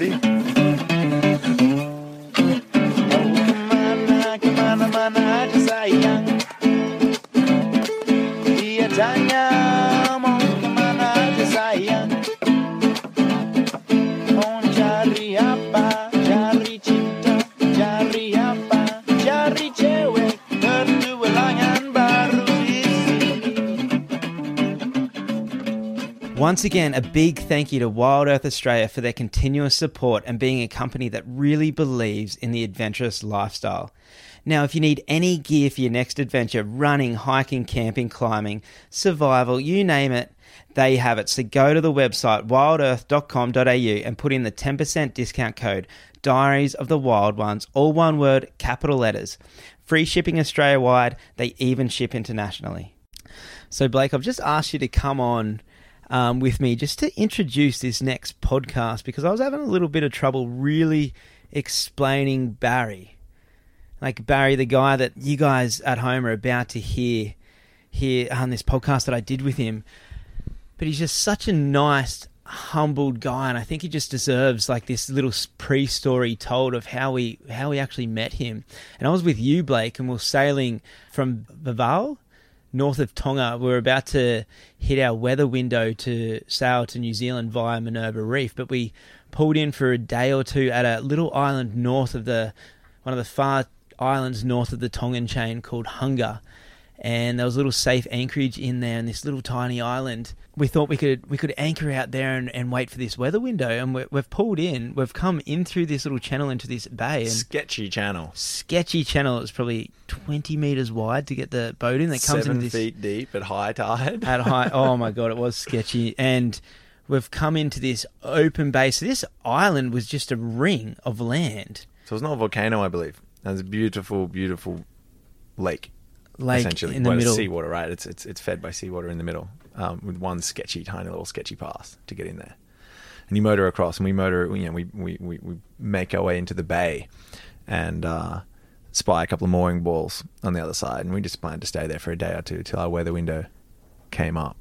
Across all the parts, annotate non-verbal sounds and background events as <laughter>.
Ready? Once again, a big thank you to Wild Earth Australia for their continuous support and being a company that really believes in the adventurous lifestyle. Now, if you need any gear for your next adventure running, hiking, camping, climbing, survival, you name it they have it. So go to the website wildearth.com.au and put in the 10% discount code Diaries of the Wild Ones, all one word, capital letters. Free shipping Australia wide, they even ship internationally. So, Blake, I've just asked you to come on um, with me just to introduce this next podcast because I was having a little bit of trouble really explaining Barry. Like Barry, the guy that you guys at home are about to hear hear on this podcast that I did with him. But he's just such a nice, humbled guy, and I think he just deserves like this little pre-story told of how we how we actually met him. And I was with you, Blake, and we are sailing from Vavau, north of Tonga. We are about to hit our weather window to sail to New Zealand via Minerva Reef, but we pulled in for a day or two at a little island north of the one of the far islands north of the Tongan chain called Hunga and there was a little safe anchorage in there in this little tiny island. We thought we could we could anchor out there and, and wait for this weather window, and we have pulled in. We've come in through this little channel into this bay. And Sketchy channel. sketchy channel. It's probably twenty meters wide to get the boat in. That comes Seven in this feet deep at high tide. at high. <laughs> Oh my god, it was sketchy. And we've come into this open bay. So this island was just a ring of land, So it's not a volcano, I believe. It's a beautiful, beautiful lake. Essentially, in the well, it's middle. seawater, right? It's it's it's fed by seawater in the middle, um, with one sketchy, tiny little sketchy path to get in there. And you motor across, and we motor. You know, we we we, we make our way into the bay, and uh, spy a couple of mooring balls on the other side, and we just planned to stay there for a day or two till our weather window came up.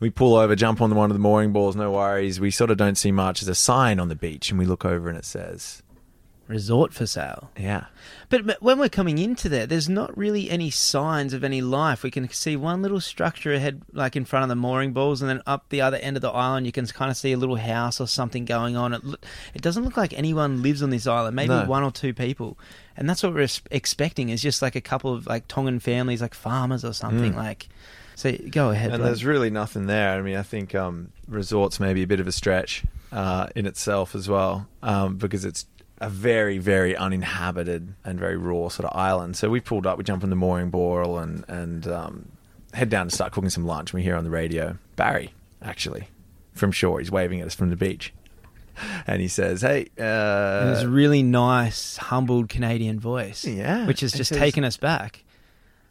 We pull over, jump on one of the mooring balls, no worries. We sort of don't see much. There's a sign on the beach, and we look over, and it says, Resort for sale. "Yeah, But, but when we're coming into there, there's not really any signs of any life. We can see one little structure ahead, like in front of the mooring balls, and then up the other end of the island, you can kind of see a little house or something going on. It, it doesn't look like anyone lives on this island. Maybe No. one or two people, and that's what we're expecting is just like a couple of like Tongan families, like farmers or something. Mm. Like, so go ahead. and Blake. there's really nothing there. I mean, I think um, resorts may be a bit of a stretch uh, in itself as well, um, because it's a very, very uninhabited and very raw sort of island. So we pulled up, we jumped on the mooring ball and and um, head down to start cooking some lunch. We hear on the radio Barry, actually, from shore. He's waving at us from the beach, <laughs> and he says, "Hey." Uh, this really nice, humbled Canadian voice. Yeah. Which has just says- taken us back.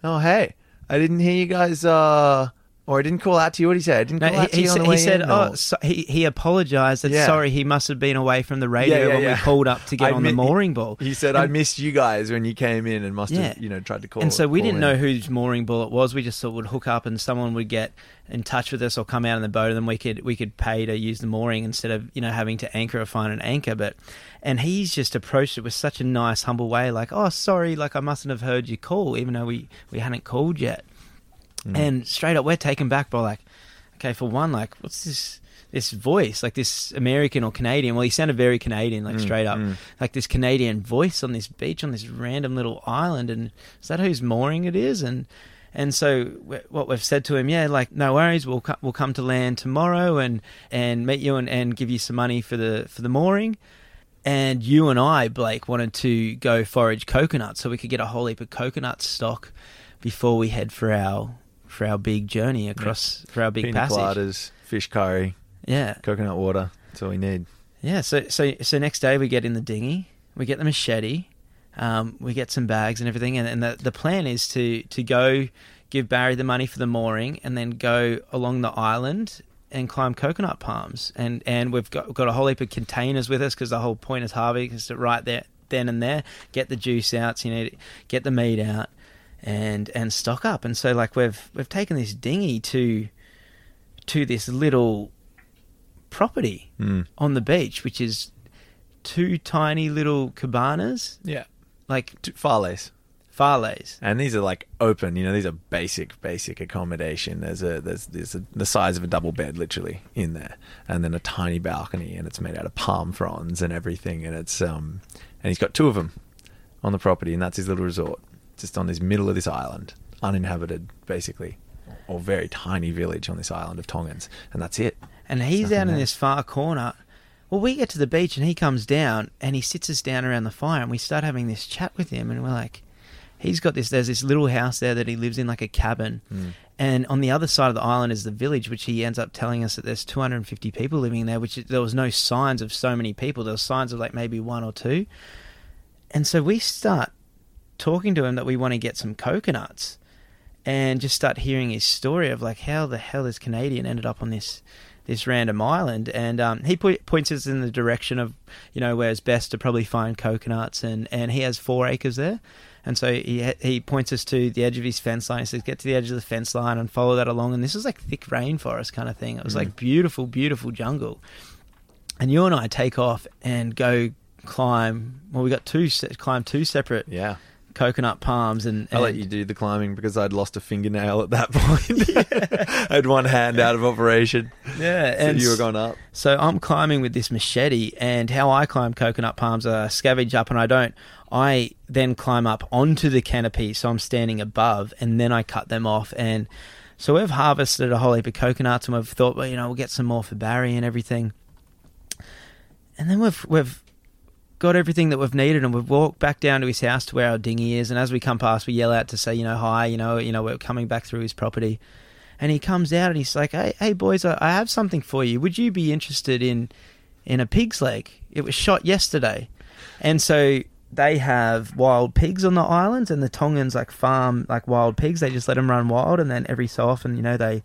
oh, hey, I didn't hear you guys, uh, or I didn't call out to you. What did he say? I didn't No, call he, out to he you on said, the he way said in, oh, or- so he, he apologized that Yeah. sorry, he must have been away from the radio Yeah, yeah, when we called up to get I on the mooring ball. He said, "I missed you guys when you came in and must have, you know, tried to call." And so we didn't in." know whose mooring ball it was. We just thought we'd hook up and someone would get in touch with us or come out in the boat, and then we could we could pay to use the mooring instead of you know having to anchor or find an anchor. But and he's just approached it with such a nice, humble way, like, "Oh, sorry, like I mustn't have heard you call, even though we we hadn't called yet." Mm. And straight up, we're taken back by like, okay, for one, like, what's this? This voice, like this American or Canadian. Well, he sounded very Canadian, like Mm, straight up, mm. like this Canadian voice on this beach on this random little island. And is that whose mooring it is? And and so what we've said to him, yeah, like no worries, we'll co- we'll come to land tomorrow and and meet you and, and give you some money for the for the mooring. And you and I, Blake, wanted to go forage coconuts so we could get a whole heap of coconut stock before we head for our for our big journey across for our big Pina passage. coladas, fish curry, Yeah, coconut water. That's all we need. yeah. So so so next day we get in the dinghy, we get the machete, um, we get some bags and everything, and, and the the plan is to to go give Barry the money for the mooring, and then go along the island and climb coconut palms, and and we've got got a whole heap of containers with us because the whole point is harvesting is to right there then and there get the juice out, so you need to get the meat out. And and stock up, and so like we've we've taken this dinghy to to this little property Mm. on the beach, which is two tiny little cabanas, Yeah. like T- fales. fales. And these are like open, you know, these are basic, basic accommodation. There's a, there's, there's a, the size of a double bed literally in there. And then a tiny balcony and it's made out of palm fronds and everything. And it's, um, and he's got two of them on the property and that's his little resort. Just on this middle of this island, uninhabited basically, or very tiny village on this island of Tongans. And that's it. And he's out in there. this far corner. Well, we get to the beach and he comes down and he sits us down around the fire and we start having this chat with him and we're like, he's got this. There's this little house there that he lives in, like a cabin, Mm. and on the other side of the island is the village, which he ends up telling us that there's 250 people living there. Which there was no signs of so many people. There was signs of like maybe one or two, and so we start talking to him that we want to get some coconuts, and just start hearing his story of like how the hell this Canadian ended up on this this random island, and um, he po- points us in the direction of you know where it's best to probably find coconuts, and and he has four acres there, and so he he points us to the edge of his fence line. He says, "Get to the edge of the fence line and follow that along." And this is like thick rainforest kind of thing. It was like beautiful, beautiful jungle. And you and I take off and go climb. Well, we got two se- climb two separate Yeah. Coconut palms, and, I'll let you do the climbing because I'd lost a fingernail at that <laughs> point. I <laughs> had one hand out of operation. Yeah, So and you were going up. So I'm climbing with this machete, and how I climb coconut palms, I scavenge up, and I don't. I then climb up onto the canopy, so I'm standing above, and then I cut them off. And so we've harvested a whole heap of coconuts, and we've thought, well, you know, we'll get some more for Barry and everything. And then we've we've got everything that we've needed, and we've walked back down to his house to where our dinghy is. And as we come past, we yell out to say, you know, hi, you know, you know, we're coming back through his property. And he comes out and he's like, "Hey, hey, boys, I, I have something for you. Would you be interested in in a pig's leg? It was shot yesterday." And so they have wild pigs on the islands, and the Tongans like farm like wild pigs. They just let them run wild, and then every so often, you know, they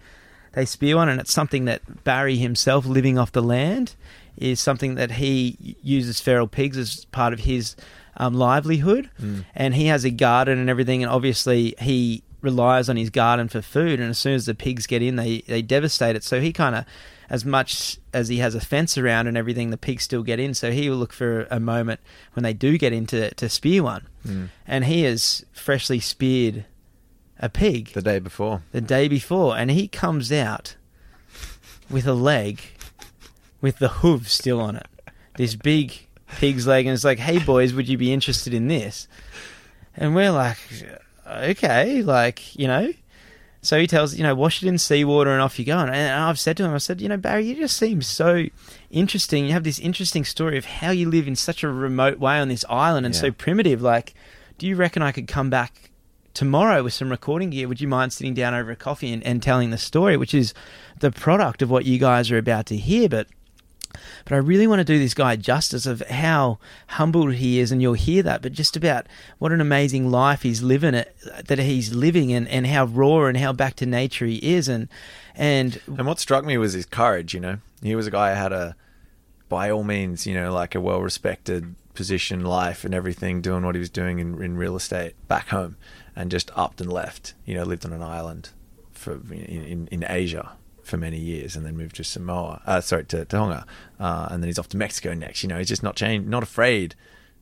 they spear one, and it's something that Barry himself, living off the land, is something that he uses feral pigs as part of his um, livelihood, and he has a garden and everything, and obviously he relies on his garden for food, and as soon as the pigs get in, they they devastate it. So he kind of, as much as he has a fence around and everything, the pigs still get in. So he will look for a moment when they do get in to, to spear one, Mm. and he has freshly speared a pig The day before. the day before, and he comes out with a leg with the hoof still on it. This big pig's leg, and it's like, hey, boys, would you be interested in this? And we're like, okay, like, you know. So he tells, you know, wash it in seawater and off you go. And I've said to him, I said, you know, Barry, you just seem so interesting. You have this interesting story of how you live in such a remote way on this island and so primitive. Like, do you reckon I could come back tomorrow with some recording gear? Would you mind sitting down over a coffee and, and telling the story, which is the product of what you guys are about to hear? But but I really want to do this guy justice of how humble he is, and you'll hear that, but just about what an amazing life he's living it that he's living and, and how raw and how back to nature he is and and And what struck me was his courage, you know. He was a guy who had a, by all means, you know, like a well respected position, life, and everything, doing what he was doing in, in real estate back home, and just upped and left, you know, lived on an island for in, in, in Asia for many years, and then moved to Samoa, uh, sorry, to Tonga, uh, and then he's off to Mexico next. You know, he's just not change, not afraid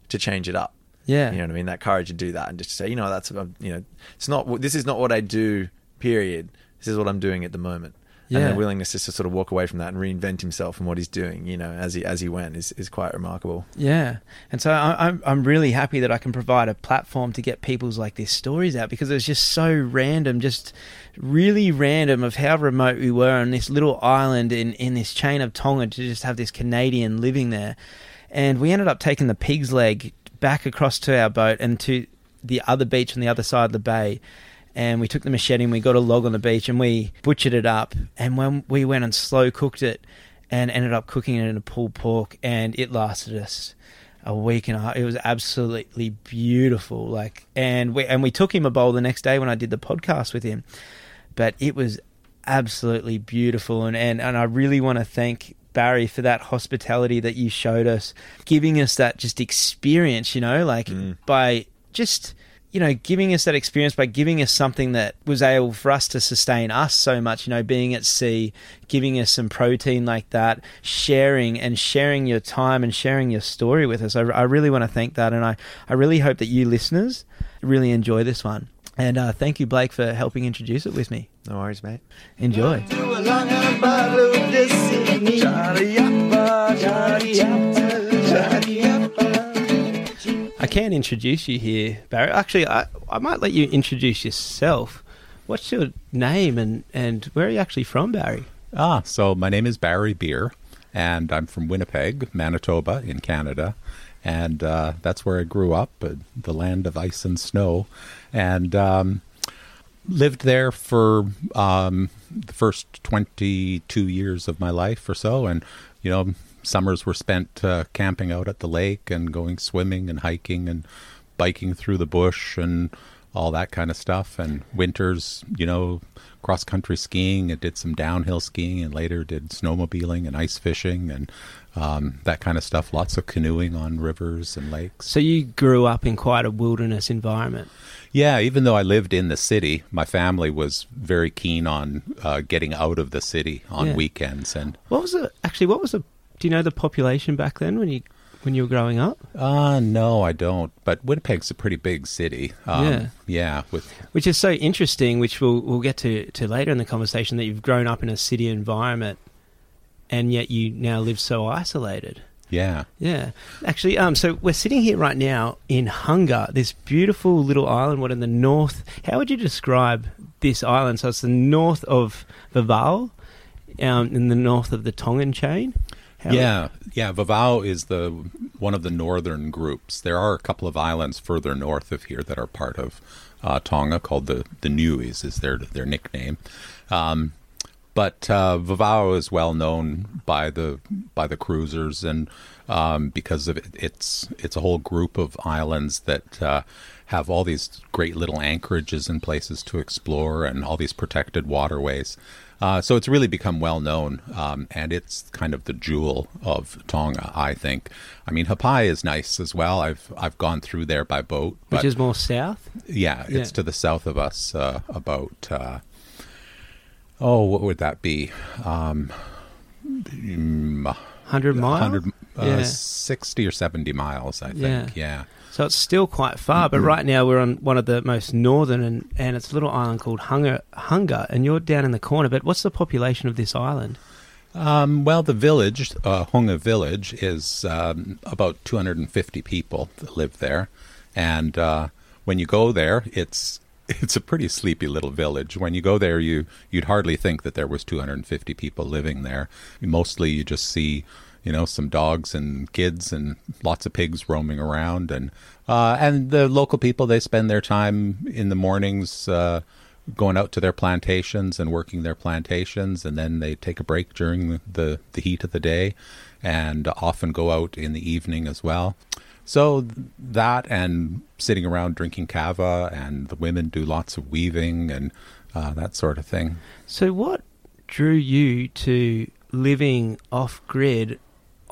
to change it up. yeah You know what I mean? That courage to do that and just to say, you know, that's um, you know, it's not. This is not what I do. Period. This is what I'm doing at the moment. Yeah. And the willingness just to sort of walk away from that and reinvent himself and what he's doing, you know, as he as he went, is, is quite remarkable. Yeah, and so I, I'm I'm really happy that I can provide a platform to get people's like these stories out because it was just so random, just really random of how remote we were on this little island in in this chain of Tonga to just have this Canadian living there, and we ended up taking the pig's leg back across to our boat and to the other beach on the other side of the bay. And we took the machete and we got a log on the beach and we butchered it up. And when we went and slow cooked it, and ended up cooking it in a pulled pork, and it lasted us a week and a half. It was absolutely beautiful. Like, and we and we took him a bowl the next day when I did the podcast with him, but it was absolutely beautiful. And and and I really want to thank Barry for that hospitality that you showed us, giving us that just experience. You know, like Mm. by just you know, giving us that experience by giving us something that was able for us to sustain us so much, you know, being at sea, giving us some protein like that, sharing and sharing your time and sharing your story with us. I, I really want to thank that. And I, I really hope that you listeners really enjoy this one. And uh, thank you, Blake, for helping introduce it with me. No worries, mate. Enjoy. I can introduce you here, Barry. Actually, I, I might let you introduce yourself. What's your name and, and where are you actually from, Barry? Ah, so my name is Barry Beer, and I'm from Winnipeg, Manitoba, in Canada, and uh, that's where I grew up, uh, the land of ice and snow, and um, lived there for um, the first 22 years of my life or so, and you know, summers were spent uh, camping out at the lake and going swimming and hiking and biking through the bush and all that kind of stuff. And winters, you know, cross country skiing. and did some downhill skiing and later did snowmobiling and ice fishing and um, that kind of stuff. Lots of canoeing on rivers and lakes. So you grew up in quite a wilderness environment. Yeah, even though I lived in the city, my family was very keen on uh, getting out of the city on Yeah. weekends. And What was it? Actually, what was the? Do you know the population back then when you when you were growing up? uh, no, I don't. But Winnipeg's a pretty big city. Um, Yeah. yeah, with Which is so interesting, which we'll we'll get to to later in the conversation. That you've grown up in a city environment, and yet you now live so isolated. yeah. Yeah, actually, um, so we're sitting here right now in Hunga, this beautiful little island. What in the north? How would you describe this island? So it's the north of Vavau, um, in the north of the Tongan chain. Yeah, yeah. Vavau is the one of the northern groups. There are a couple of islands further north of here that are part of uh, Tonga, called the the Niuas, is their their nickname. Um, but uh, Vavau is well known by the by the cruisers, and um, because of it, it's it's a whole group of islands that uh, have all these great little anchorages and places to explore, and all these protected waterways. Uh, so it's really become well known, um, and it's kind of the jewel of Tonga, I think. I mean, Ha'apai is nice as well. I've I've gone through there by boat, which is more south. yeah, Yeah. it's to the south of us, uh, about uh, oh, what would that be? Um, mm, Hundred miles. 100, uh, Yeah. 60 or 70 miles, I think. Yeah. So it's still quite far, but right now we're on one of the most northern, and, and it's a little island called Hunga, Hunga, and you're down in the corner. But what's the population of this island? Um, well, the village, uh, Hunga Village, is um, about 250 people that live there, and uh, when you go there, it's <laughs> it's a pretty sleepy little village. When you go there, you you'd hardly think that there was 250 people living there. Mostly, you just see you know some dogs and kids and lots of pigs roaming around, and uh, and the local people they spend their time in the mornings. Uh, going out to their plantations and working their plantations, and then they take a break during the, the, heat of the day and often go out in the evening as well. So that and sitting around drinking kava, and the women do lots of weaving and uh, that sort of thing. So, what drew you to living off grid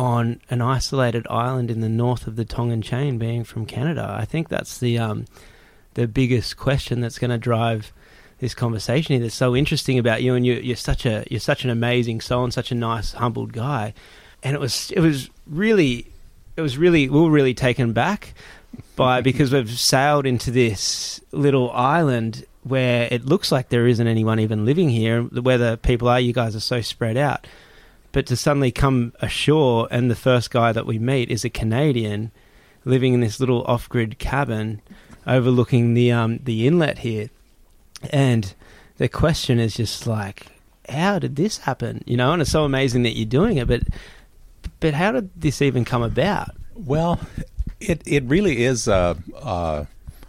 on an isolated island in the north of the Tongan chain, being from Canada? I think that's the um, the biggest question that's going to drive this conversation here. That's so interesting about you, and you, you're such a you're such an amazing soul and such a nice, humbled guy. And it was it was really it was really we were really taken back by <laughs> because we've sailed into this little island where it looks like there isn't anyone even living here. Where the people are, you guys are so spread out. But to suddenly come ashore and the first guy that we meet is a Canadian living in this little off-grid cabin overlooking the um, the inlet here, and the question is just like, how did this happen? You know, and it's so amazing that you're doing it, but but how did this even come about? Well, it it really is a a,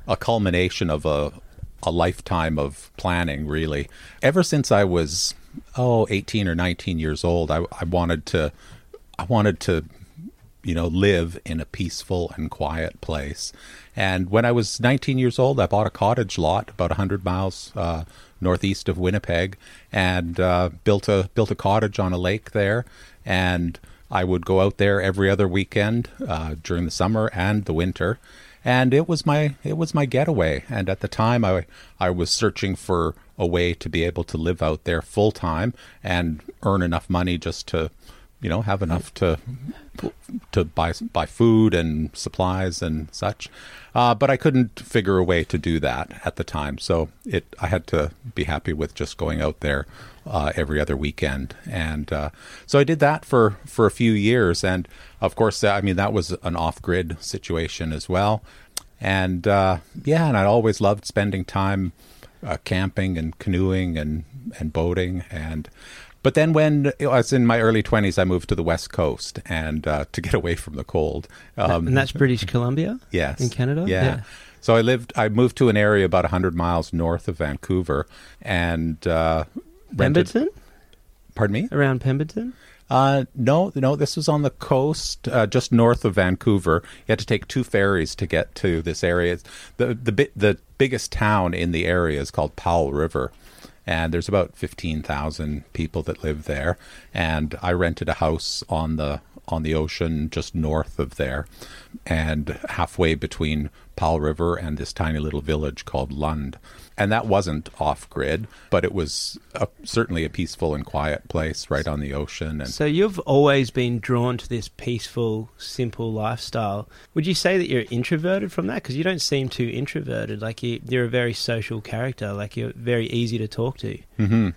a culmination of a a lifetime of planning. Really, ever since I was oh 18 or 19 years old, I, I wanted to I wanted to you know live in a peaceful and quiet place. And when I was 19 years old, I bought a cottage lot about 100 miles uh, northeast of Winnipeg, and uh, built a built a cottage on a lake there. And I would go out there every other weekend uh, during the summer and the winter, and it was my it was my getaway. And at the time, I I was searching for a way to be able to live out there full time and earn enough money just to, you know, have enough to to buy buy food and supplies and such. Uh, but I couldn't figure a way to do that at the time, so it I had to be happy with just going out there uh, every other weekend, and uh, so I did that for for a few years. And of course, I mean that was an off grid situation as well. And uh, yeah, and I always loved spending time uh, camping and canoeing and and boating and but then when I was in my early 20s, I moved to the West Coast and uh, to get <laughs> away from the cold. Um, and that's British Columbia? yes. In Canada? Yeah. Yeah. So I lived, I moved to an area about 100 miles north of Vancouver and uh, rented. Pemberton? Pardon me? Around Pemberton? Uh, no, no, this was on the coast, uh, just north of Vancouver. You had to take two ferries to get to this area. The the the biggest town in the area is called Powell River, and there's about fifteen thousand people that live there. And I rented a house on the on the ocean just north of there, and halfway between Powell River and this tiny little village called Lund. And that wasn't off grid, but it was a, certainly a peaceful and quiet place right on the ocean. And So you've always been drawn to this peaceful, simple lifestyle. Would you say that you're introverted from that? Because you don't seem too introverted. Like you, you're a very social character. Like you're very easy to talk to. Mm-hmm.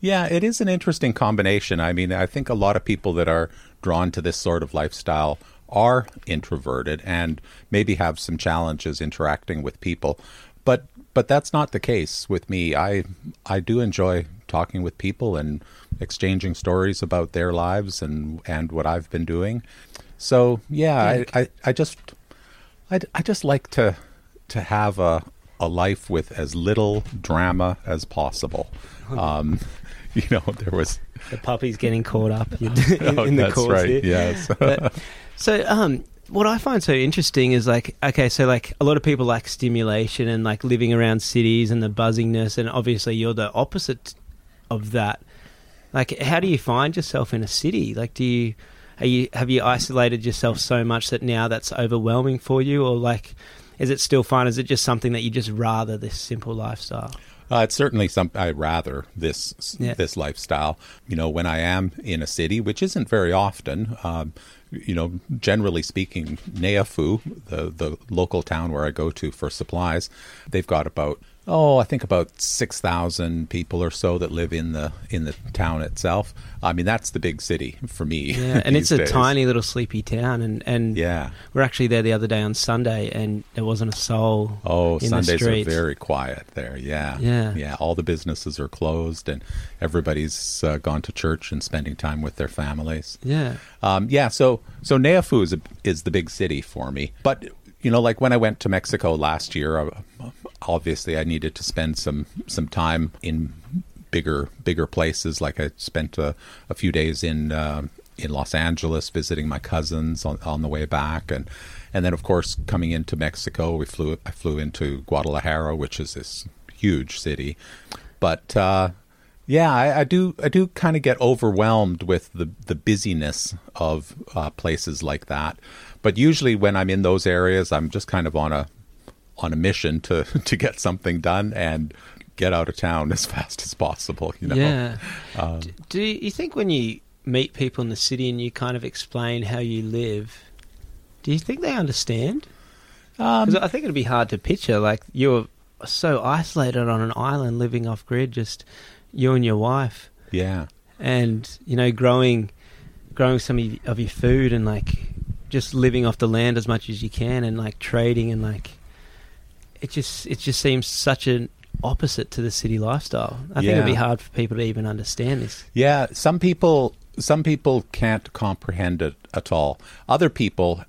Yeah, it is an interesting combination. I mean, I think a lot of people that are drawn to this sort of lifestyle are introverted and maybe have some challenges interacting with people. But but that's not the case with me. I I do enjoy talking with people and exchanging stories about their lives and and what I've been doing. So, yeah, Yeah. I, I I just I I just like to to have a a life with as little drama as possible. Um, <laughs> you know, there was The puppy's getting caught up in, <laughs> Oh, in the that's right. Yes. But- so, um, what I find so interesting is like, okay, so like a lot of people like stimulation and like living around cities and the buzzingness, and obviously you're the opposite of that. Like, how do you find yourself in a city? Like, do you, are you have you isolated yourself so much that now that's overwhelming for you, or like, is it still fun? Is it just something that you just rather this simple lifestyle? Uh, it's certainly something I rather this Yeah. this lifestyle. You know, when I am in a city, which isn't very often. Um, you know, generally speaking, Neiafu, the the local town where I go to for supplies, they've got about oh, I think about six thousand people or so that live in the in the town itself. I mean, that's the big city for me. Yeah, <laughs> and it's a days. tiny little sleepy town, and and Yeah. we're actually there the other day on Sunday, and there wasn't a soul. Oh, Sundays are very quiet there. Yeah, Yeah. yeah. All the businesses are closed, and everybody's uh, gone to church and spending time with their families. Yeah, Um, yeah, so so Neiafu is, a, is the big city for me. But you know, like when I went to Mexico last year, uh, obviously I needed to spend some some time in bigger bigger places. Like I spent a, a few days in uh, in Los Angeles visiting my cousins on, on the way back, and and then of course coming into Mexico, we flew I flew into Guadalajara, which is this huge city, but. Uh, yeah, I, I do. I do kind of get overwhelmed with the the busyness of uh, places like that. But usually, when I'm in those areas, I'm just kind of on a on a mission to <laughs> to get something done and get out of town as fast as possible. You know. yeah. <laughs> Um, D- Do you think when you meet people in the city and you kind of explain how you live, do you think they understand? Um, Because I think it'd be hard to picture. Like you're so isolated on an island, living off grid, just you and your wife, yeah. and you know, growing, growing some of of your food, and like just living off the land as much as you can, and like trading, and like it just it just seems such an opposite to the city lifestyle. I think it'd be hard for people to even understand this. Yeah, some people some people can't comprehend it at all. Other people,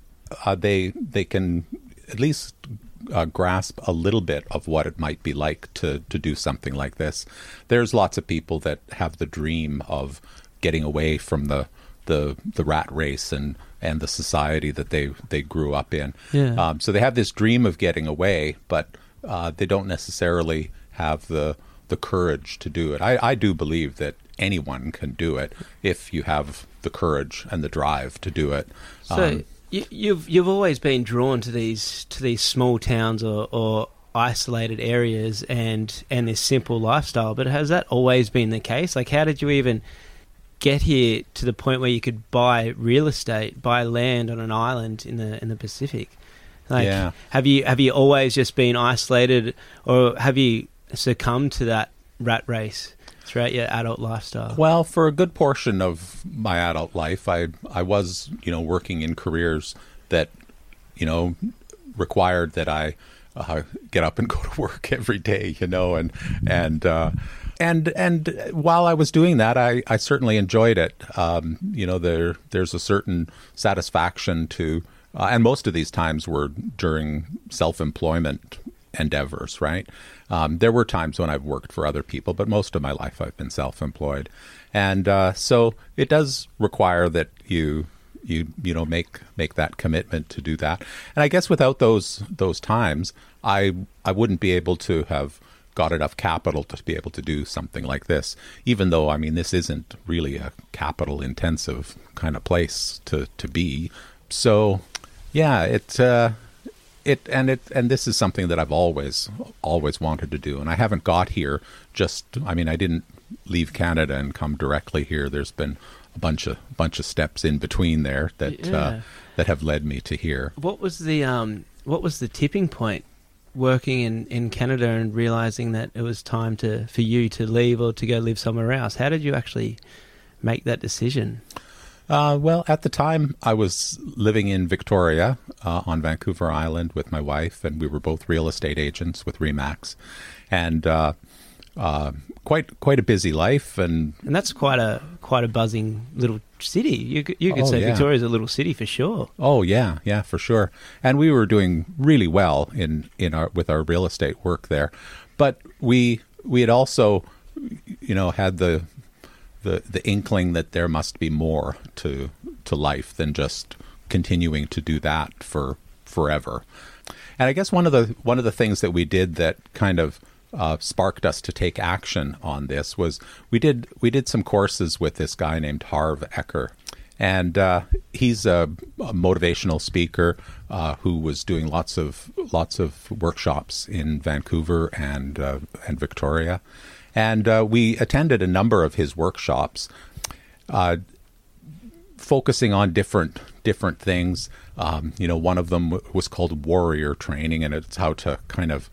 uh, they they can at least uh, grasp a little bit of what it might be like to to do something like this. There's lots of people that have the dream of getting away from the the the rat race and and the society that they they grew up in. Yeah. Um, so they have this dream of getting away, but uh, they don't necessarily have the the courage to do it. I, I do believe that anyone can do it if you have the courage and the drive to do it. So, Um, you, you've you've always been drawn to these to these small towns or, or isolated areas and and this simple lifestyle. But has that always been the case? Like, how did you even get here to the point where you could buy real estate, buy land on an island in the in the Pacific? Like, Yeah. have you have you always just been isolated, or have you succumbed to that rat race throughout your adult lifestyle? Well, for a good portion of my adult life, I I was you know working in careers that you know required that I uh, get up and <laughs> go to work every day, you know, and and uh, and and while I was doing that, I, I certainly enjoyed it. Um, you know, there there's a certain satisfaction to, uh, and most of these times were during self-employment endeavors, right? Um, there were times when I've worked for other people, but most of my life I've been self-employed, and uh, so it does require that you you you know make make that commitment to do that. And I guess without those those times, I I wouldn't be able to have got enough capital to be able to do something like this. Even though I mean this isn't really a capital intensive kind of place to to be. So yeah, it uh, it and it and this is something that I've always always wanted to do, and I haven't got here just. I mean, I didn't leave Canada and come directly here. There's been a bunch of bunch of steps in between there that uh, that have led me to here. What was the um what was the tipping point working in, in Canada and realizing that it was time to for you to leave or to go live somewhere else? How did you actually make that decision? Uh, well, at the time, I was living in Victoria uh, on Vancouver Island with my wife, and we were both real estate agents with Remax, and uh, quite quite a busy life. And And that's quite a quite a buzzing little city. You you could Oh, say yeah. Victoria's a little city for sure. oh yeah, yeah, for sure. And we were doing really well in in our with our real estate work there, but we we had also, you know, had the the the inkling that there must be more to to life than just continuing to do that for forever. And I guess one of the one of the things that we did that kind of uh, sparked us to take action on this was we did we did some courses with this guy named Harv Eker, and uh, he's a, a motivational speaker uh, who was doing lots of lots of workshops in Vancouver and uh, and Victoria, and uh, we attended a number of his workshops. Uh, focusing on different different things. Um, you know, one of them was called warrior training, and it's how to kind of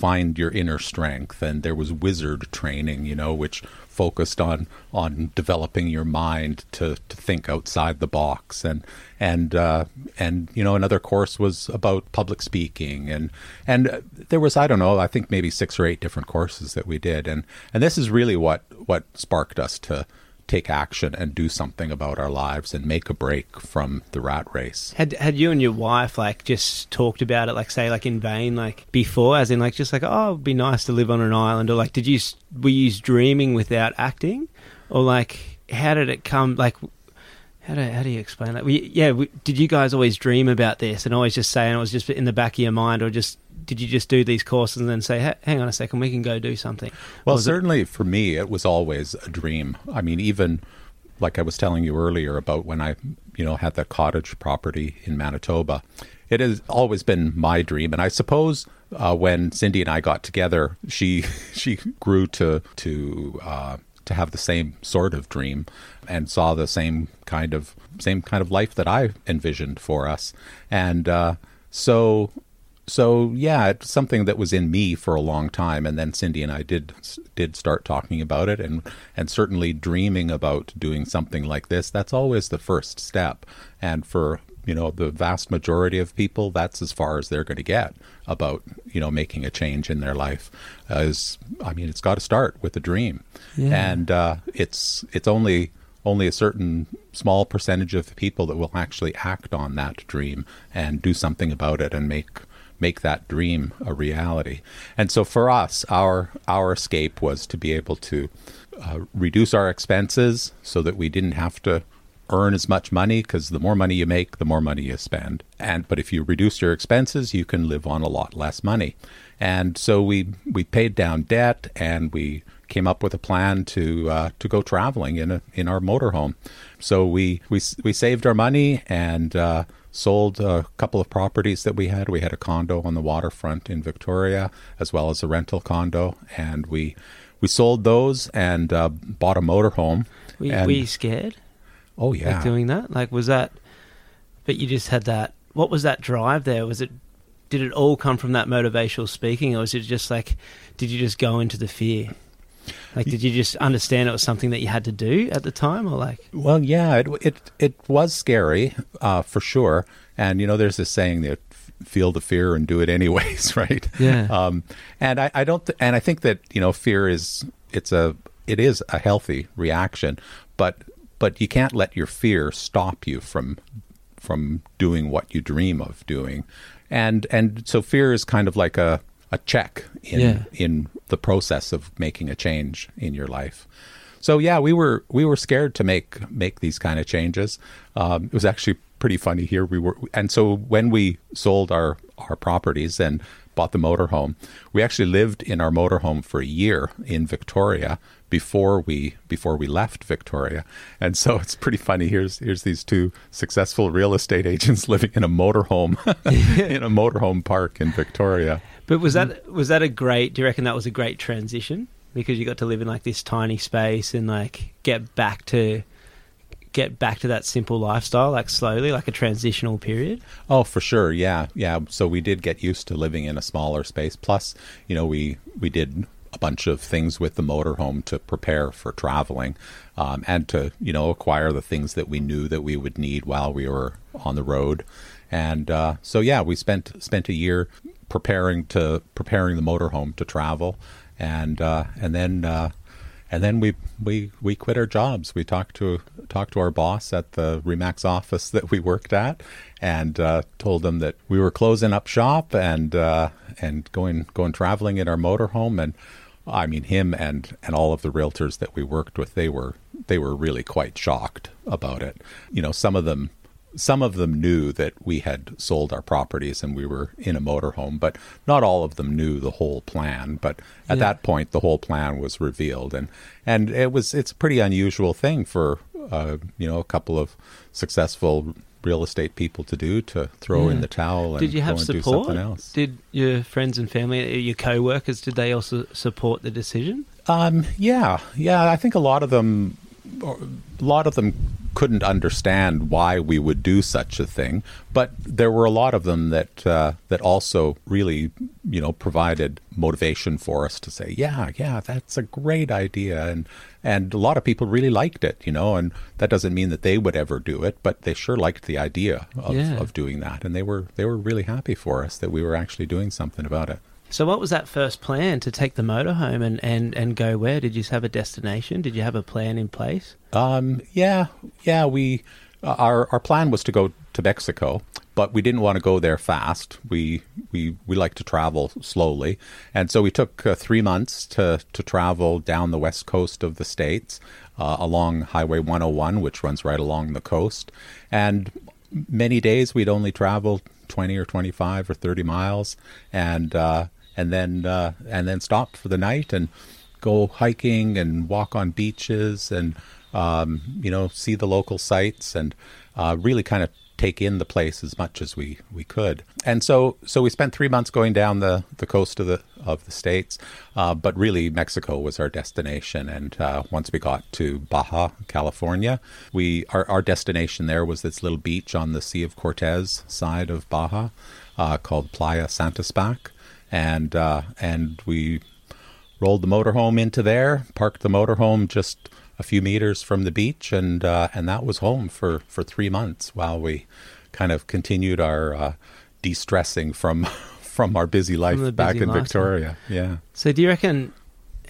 find your inner strength. And there was wizard training, you know, which focused on on developing your mind to, to think outside the box. And and uh, and you know, another course was about public speaking, and and there was I don't know, I think maybe six or eight different courses that we did. And and this is really what what sparked us to take action and do something about our lives and make a break from the rat race. Had had you and your wife like just talked about it, like say like in vain, like before, as in like just like oh, it'd be nice to live on an island, or like did you were you dreaming without acting, or like how did it come? Like how do how do you explain that? We, yeah, we, did you guys always dream about this and always just say, it was just in the back of your mind, or just did you just do these courses and then say, hang on a second, we can go do something? Well, was it- certainly for me, it was always a dream. I mean, even like I was telling you earlier about when I, you know, had that cottage property in Manitoba, it has always been my dream. And I suppose uh, when Cindy and I got together, she <laughs> she grew to to uh, to have the same sort of dream and saw the same kind of same kind of life that I envisioned for us. And uh, so so yeah, it's something that was in me for a long time, and then Cindy and I did did start talking about it, and and certainly dreaming about doing something like this. That's always the first step, and for you know the vast majority of people, that's as far as they're going to get about you know making a change in their life. As I mean, it's got to start with a dream, and uh, it's it's only only a certain small percentage of people that will actually act on that dream and do something about it and make make that dream a reality. And so for us, our our escape was to be able to uh, reduce our expenses so that we didn't have to earn as much money because the more money you make, the more money you spend. And but if you reduce your expenses, you can live on a lot less money. And so we we paid down debt and we came up with a plan to uh, to go traveling in a in our motorhome. So we we we saved our money and uh, sold a couple of properties that we had. We had a condo on the waterfront in Victoria, as well as a rental condo, and we we sold those and uh, bought a motorhome. Were, you- and, were you scared? oh yeah, like doing that? Like, was that? But you just had that. What was that drive there? Was it? Did it all come from that motivational speaking, or was it just like? Did you just go into the fear? Like, did you just understand it was something that you had to do at the time, or like? Well, yeah, it it it was scary uh, for sure. And you know, there's this saying that feel the fear and do it anyways, <laughs> right? Yeah. Um, and I, I don't, th- and I think that you know, fear is it's a it is a healthy reaction, but but you can't let your fear stop you from from doing what you dream of doing, and and so fear is kind of like a a check in Yeah. in the process of making a change in your life. So yeah, we were we were scared to make make these kind of changes. Um, it was actually pretty funny here. We were, and so when we sold our our properties and bought the motorhome, we actually lived in our motorhome for a year in Victoria before we before we left Victoria. And so it's pretty funny. Here's here's these two successful real estate agents <laughs> living in a motorhome <laughs> in a motorhome park in Victoria. But was that was that a great? Do you reckon that was a great transition because you got to live in like this tiny space and like get back to get back to that simple lifestyle, like slowly, like a transitional period? Oh, for sure. Yeah, yeah. So we did get used to living in a smaller space. Plus, you know, we we did a bunch of things with the motorhome to prepare for traveling, um, and to you know acquire the things that we knew that we would need while we were on the road. And uh, so, yeah, we spent spent a year preparing to preparing the motorhome to travel, and uh, and then. Uh, and then we, we, we quit our jobs. We talked to talked to our boss at the Remax office that we worked at, and uh, told them that we were closing up shop and uh, and going going traveling in our motorhome. And I mean, him and and all of the realtors that we worked with, they were they were really quite shocked about it. You know, some of them some of them knew that we had sold our properties and we were in a motorhome, but not all of them knew the whole plan. But at Yeah. that point, the whole plan was revealed, and and it was it's a pretty unusual thing for uh, you know a couple of successful real estate people to do to throw in the towel and Did you go have do support? something else. Did your friends and family, your co-workers, did they also support the decision? Um, yeah, yeah. I think a lot of them, a lot of them couldn't understand why we would do such a thing, but there were a lot of them that uh, that also really, you know, provided motivation for us to say, yeah, yeah, that's a great idea, and and a lot of people really liked it, you know, and that doesn't mean that they would ever do it, but they sure liked the idea of, Yeah. of doing that, and they were they were really happy for us that we were actually doing something about it. So, what was that first plan to take the motorhome and, and, and go where? Did you have a destination? Did you have a plan in place? Um, yeah, yeah. We uh, our our plan was to go to Mexico, but we didn't want to go there fast. We we we like to travel slowly, and so we took uh, three months to to travel down the west coast of the states uh, along Highway 101, which runs right along the coast, and many days we'd only travel 20 or 25 or 30 miles, and uh, and then uh, and then stopped for the night and go hiking and walk on beaches and um, you know see the local sites and uh, really kind of take in the place as much as we, we could. And so so we spent three months going down the, the coast of the of the states, uh, but really Mexico was our destination. And uh, once we got to Baja California, we our, our destination there was this little beach on the Sea of Cortez side of Baja uh, called Playa Santispac, and uh, and we rolled the motorhome into there, parked the motorhome just a few meters from the beach, and uh, and that was home for, for three months while we kind of continued our uh, de-stressing from <laughs> from our busy life the back in lifestyle. Victoria. Yeah. So, do you reckon,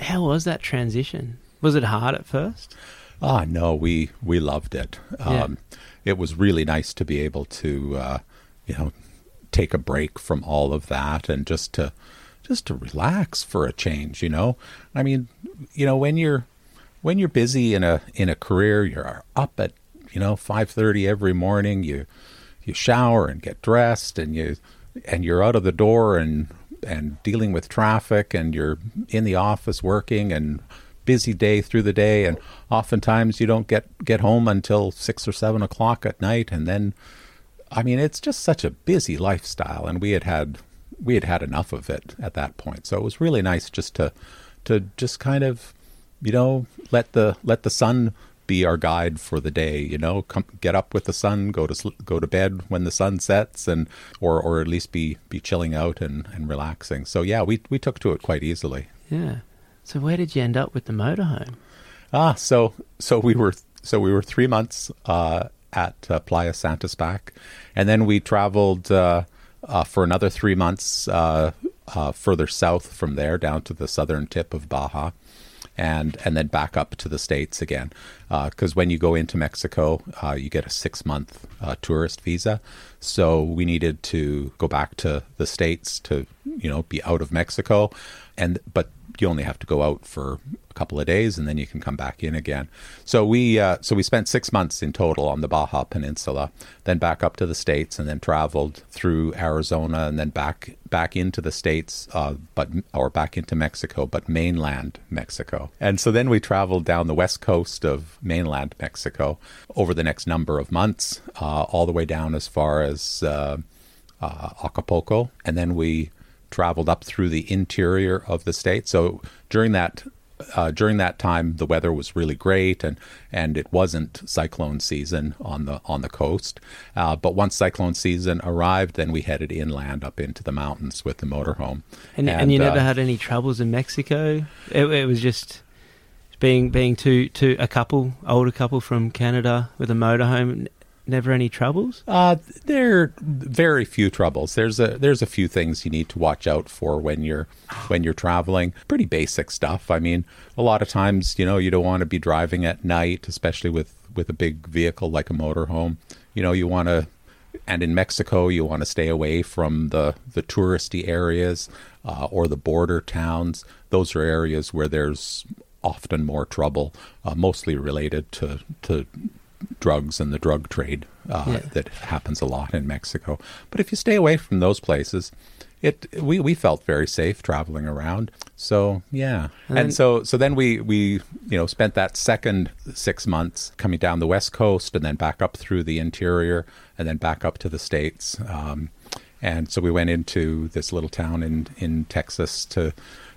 how was that transition? Was it hard at first? Ah, no, we we loved it. Yeah. Um, It was really nice to be able to, uh, you know, take a break from all of that and just to just to relax for a change. You know, I mean, you know, when you're when you're busy in a in a career, you're up at you know five thirty every morning. You you shower and get dressed, and you and you're out of the door and and dealing with traffic, and you're in the office working and busy day through the day, and oftentimes you don't get get home until six or seven o'clock at night, and then I mean, it's just such a busy lifestyle, and we had had we had had enough of it at that point. So it was really nice just to to just kind of, you know, let the let the sun be our guide for the day. You know, come get up with the sun, go to go to bed when the sun sets, and or or at least be be chilling out and and relaxing. So yeah, we we took to it quite easily. Yeah. So where did you end up with the motorhome? Ah, so so we were so we were three months uh, at uh, Playa Santispac, and then we traveled uh, uh, for another three months uh, uh, further south from there down to the southern tip of Baja, and and then back up to the states again, because when you go into Mexico, uh, you get a six month uh, tourist visa. So we needed to go back to the states to you know be out of Mexico, and but you only have to go out for a couple of days and then you can come back in again. So we uh, so we spent six months in total on the Baja Peninsula, then back up to the states, and then traveled through Arizona and then back back into the states, uh, but or back into Mexico, but mainland Mexico. And so then we traveled down the west coast of mainland Mexico over the next number of months, uh, all the way down as far as uh, uh, Acapulco, and then we traveled up through the interior of the state. So during that uh, during that time, the weather was really great, and and it wasn't cyclone season on the on the coast. Uh, but once cyclone season arrived, then we headed inland up into the mountains with the motorhome. And, and, you uh, never had any troubles in Mexico. It, it was just being being two two a couple older couple from Canada with a motorhome. Never any troubles. Uh, there are very few troubles. There's a there's a few things you need to watch out for when you're when you're traveling. Pretty basic stuff. I mean, a lot of times, you know, you don't want to be driving at night, especially with with a big vehicle like a motorhome. You know, you want to and in Mexico, you want to stay away from the the touristy areas uh, or the border towns. Those are areas where there's often more trouble, uh, mostly related to to drugs and the drug trade uh, Yeah. that happens a lot in Mexico. But if you stay away from those places, it we, we felt very safe traveling around. So yeah, And and, so so then we we you know spent that second six months coming down the west coast and then back up through the interior and then back up to the states. Um, and so we went into this little town in in Texas to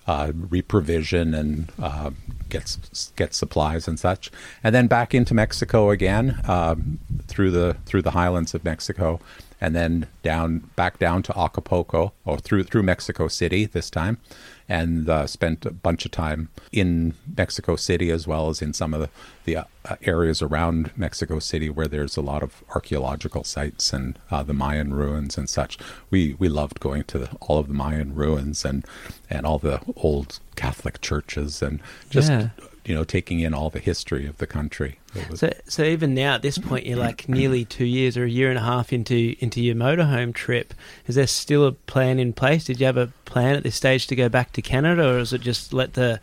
uh, reprovision and uh, get get supplies and such, and then back into Mexico again um, through the through the highlands of Mexico, and then down back down to Acapulco or through through Mexico City this time, and uh, spent a bunch of time in Mexico City as well as in some of the, the uh, areas around Mexico City where there's a lot of archaeological sites and uh, the Mayan ruins and such. We we loved going to the, all of the Mayan ruins and and all the old Catholic churches and just Yeah. You know taking in all the history of the country. Was- So, so even now at this point, you're like nearly two years or a year and a half into into your motorhome trip. Is there still a plan in place? Did you have a plan at this stage to go back to Canada, or is it just let the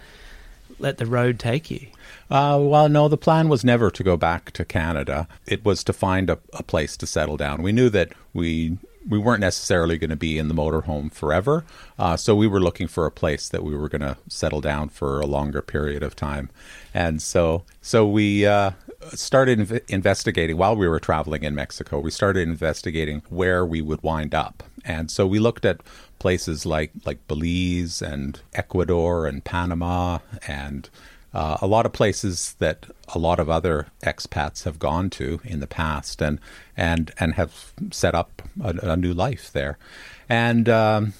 let the road take you? Uh, well, no, the plan was never to go back to Canada. It was to find a, a place to settle down. We knew that we we weren't necessarily going to be in the motorhome forever, uh, so we were looking for a place that we were going to settle down for a longer period of time, and so so we. Uh, started inv- investigating while we were traveling in Mexico. We started investigating where we would wind up, and so we looked at places like like Belize and Ecuador and Panama and uh, a lot of places that a lot of other expats have gone to in the past and and and have set up a, a new life there, and um,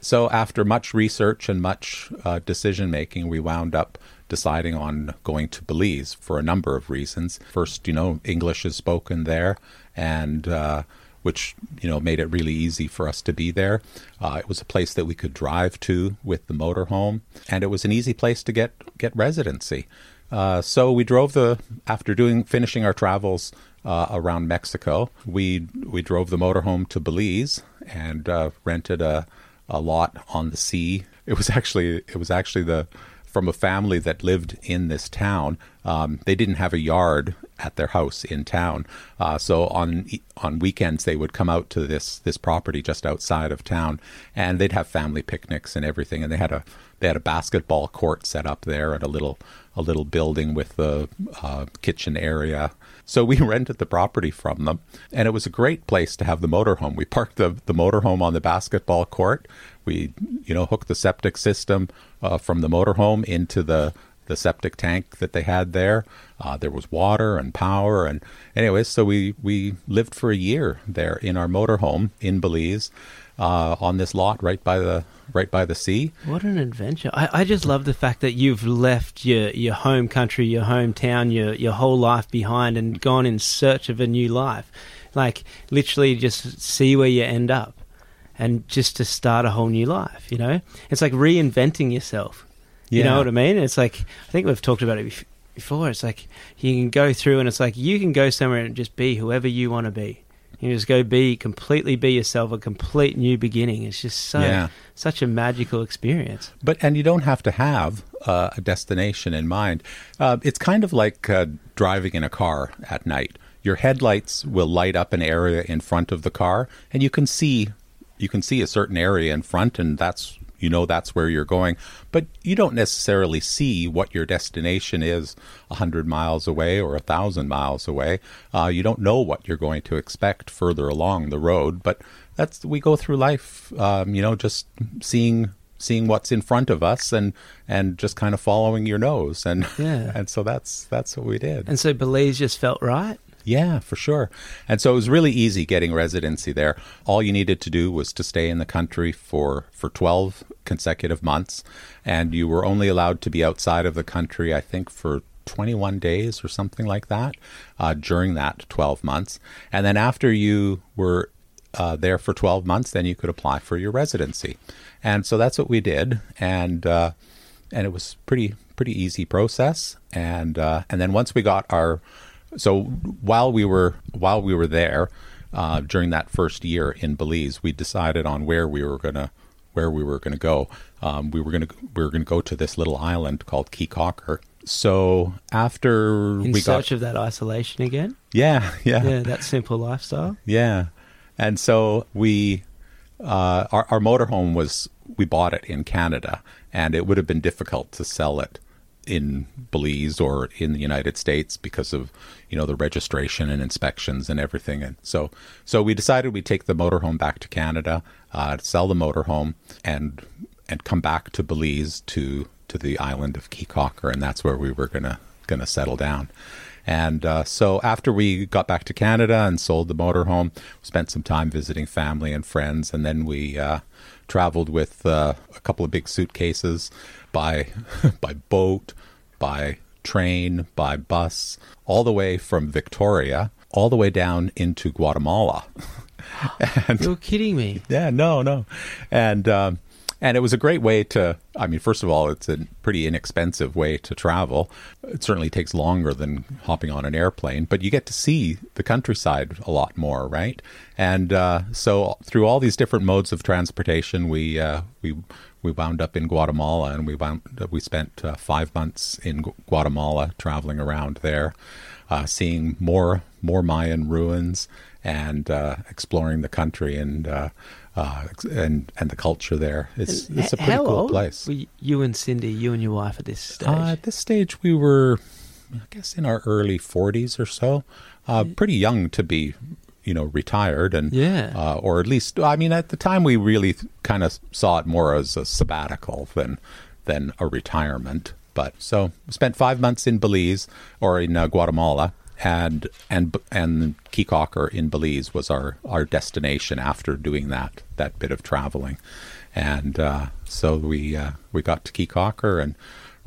so after much research and much uh, decision making, we wound up deciding on going to Belize for a number of reasons. First, you know, English is spoken there, and uh, which you know made it really easy for us to be there. Uh, it was a place that we could drive to with the motorhome, and it was an easy place to get get residency. Uh, so we drove the after doing finishing our travels uh, around Mexico. We we drove the motorhome to Belize and uh, rented a a lot on the sea. It was <laughs> actually it was actually the from a family that lived in this town. Um, they didn't have a yard at their house in town, uh, so on on weekends they would come out to this this property just outside of town, and they'd have family picnics and everything. And they had a they had a basketball court set up there and a little a little building with a uh, kitchen area. So we <laughs> rented the property from them, and it was a great place to have the motorhome. We parked the the motorhome on the basketball court. We you know hooked the septic system uh, from the motorhome into the the septic tank that they had there. Uh, there was water and power, and anyways, so we we lived for a year there in our motorhome in Belize, uh, on this lot right by the right by the sea. What an adventure! I, I just love the fact that you've left your, your home country, your hometown, your your whole life behind, and gone in search of a new life. Like literally, just see where you end up, and just to start a whole new life. You know, it's like reinventing yourself. You know what I mean? It's like I think we've talked about it before. It's like you can go through, and it's like you can go somewhere and just be whoever you want to be. You just go be completely be yourself, a complete new beginning. It's just so Yeah. such a magical experience. But and you don't have to have uh, a destination in mind. Uh, it's kind of like uh, driving in a car at night. Your headlights will light up an area in front of the car, and you can see you can see a certain area in front, and that's you know that's where you're going. But you don't necessarily see what your destination is a hundred miles away or a thousand miles away. Uh, you don't know what you're going to expect further along the road, but that's we go through life, um, you know, just seeing seeing what's in front of us and and just kind of following your nose and Yeah. <laughs> and so that's that's what we did And so Belize just felt right. Yeah for sure and so it was really easy getting residency there all you needed to do was to stay in the country for for 12 consecutive months and you were only allowed to be outside of the country i think for 21 days or something like that uh, during that 12 months and then after you were uh, there for 12 months, then you could apply for your residency. And so that's what we did. And, uh, and it was pretty, pretty easy process. And, uh, and then once we got our, so while we were, while we were there, uh, during that first year in Belize, we decided on where we were going to, where we were to go. Um, we were going to, we were to go to this little island called Caye Caulker. So after In we got, search of that isolation again. yeah, yeah, Yeah, that simple lifestyle. yeah. And so we, uh, our, our motorhome was, we bought it in Canada, and it would have been difficult to sell it in Belize or in the United States because of, you know, the registration and inspections and everything. And so, so we decided we'd take the motorhome back to Canada, uh, sell the motorhome, and and come back to Belize to to the island of Caye Caulker, and that's where we were gonna gonna settle down. And uh, so after we got back to Canada and sold the motorhome, spent some time visiting family and friends, and then we uh, traveled with uh, a couple of big suitcases by <laughs> by boat, by train, by bus, all the way from Victoria, all the way down into Guatemala. <laughs> and You're kidding me. yeah, no, no, and um, and it was a great way to. I mean, first of all, it's a pretty inexpensive way to travel. It certainly takes longer than hopping on an airplane, but you get to see the countryside a lot more, right? And uh, so through all these different modes of transportation, we uh, we we wound up in Guatemala, and we wound we spent uh, five months in Gu- Guatemala traveling around there, uh, seeing more more Mayan ruins and uh, exploring the country and uh, uh, and and the culture there. It's it's a pretty How cool old place. were you and Cindy, you and your wife at this stage? Uh, at this stage, we were, I guess, in our early forties or so. Uh, pretty young to be, you know, retired and Yeah. uh, or at least, I mean, at the time, we really kind of saw it more as a sabbatical than than a retirement. But so spent five months in Belize or in uh, Guatemala. And and and Caye Caulker in Belize was our, our destination after doing that that bit of traveling, and uh, so we uh, we got to Caye Caulker and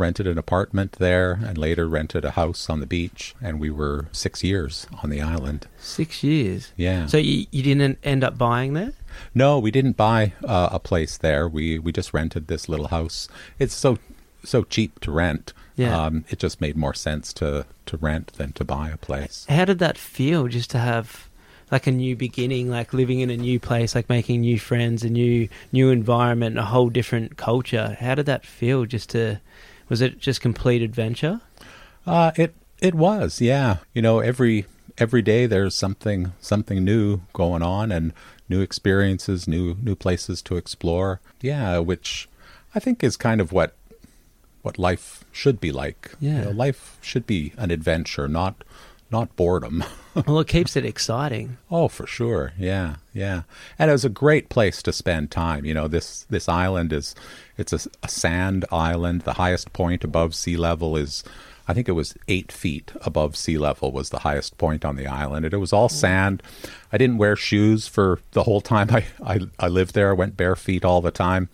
rented an apartment there, and later rented a house on the beach, and we were six years on the island. Six years. Yeah. So you, you didn't end up buying there? No, we didn't buy uh, a place there. We we just rented this little house. It's so so cheap to rent. Yeah. Um, it just made more sense to to rent than to buy a place. How did that feel just to have like a new beginning, like living in a new place, like making new friends, a new new environment, a whole different culture? How did that feel just to Was it just complete adventure? Uh, it it was, yeah. You know, every every day there's something something new going on and new experiences, new new places to explore. Yeah, which I think is kind of what what life should be like. You Yeah. know, life should be an adventure, not not boredom. <laughs> well, it keeps it exciting. Oh, for sure. Yeah, yeah. And it was a great place to spend time. You know, this this island is it's a, a sand island. The highest point above sea level is I think it was eight feet above sea level was the highest point on the island. And it was all mm. sand. I didn't wear shoes for the whole time I, I, I lived there. I went bare feet all the time.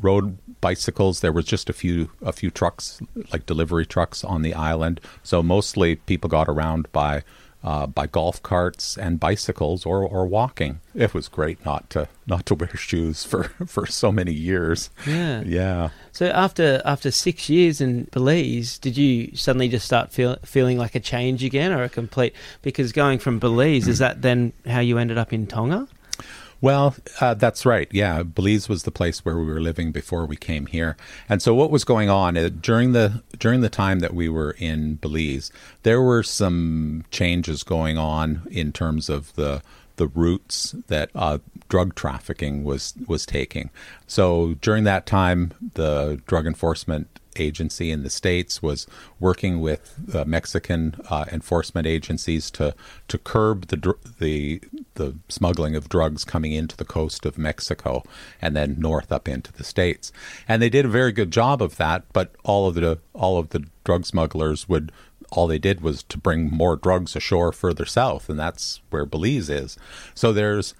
Rode bicycles. There was just a few a few trucks, like delivery trucks on the island. So mostly people got around by uh, by golf carts and bicycles or, or walking. It was great not to not to wear <laughs> shoes for, for so many years. Yeah. Yeah. So after after six years in Belize, did you suddenly just start feel, feeling like a change again, or a complete? Because going from Belize is that then how you ended up in Tonga? Well, uh, that's right. Yeah, Belize was the place where we were living before we came here. And so, what was going on uh, during the during the time that we were in Belize? There were some changes going on in terms of the the routes that uh, drug trafficking was was taking. So during that time, the Drug Enforcement Agency in the states was working with uh, Mexican uh, enforcement agencies to to curb the dr- the the smuggling of drugs coming into the coast of Mexico and then north up into the states. And they did a very good job of that. But all of the all of the drug smugglers would all they did was to bring more drugs ashore further south, and that's where Belize is. So there's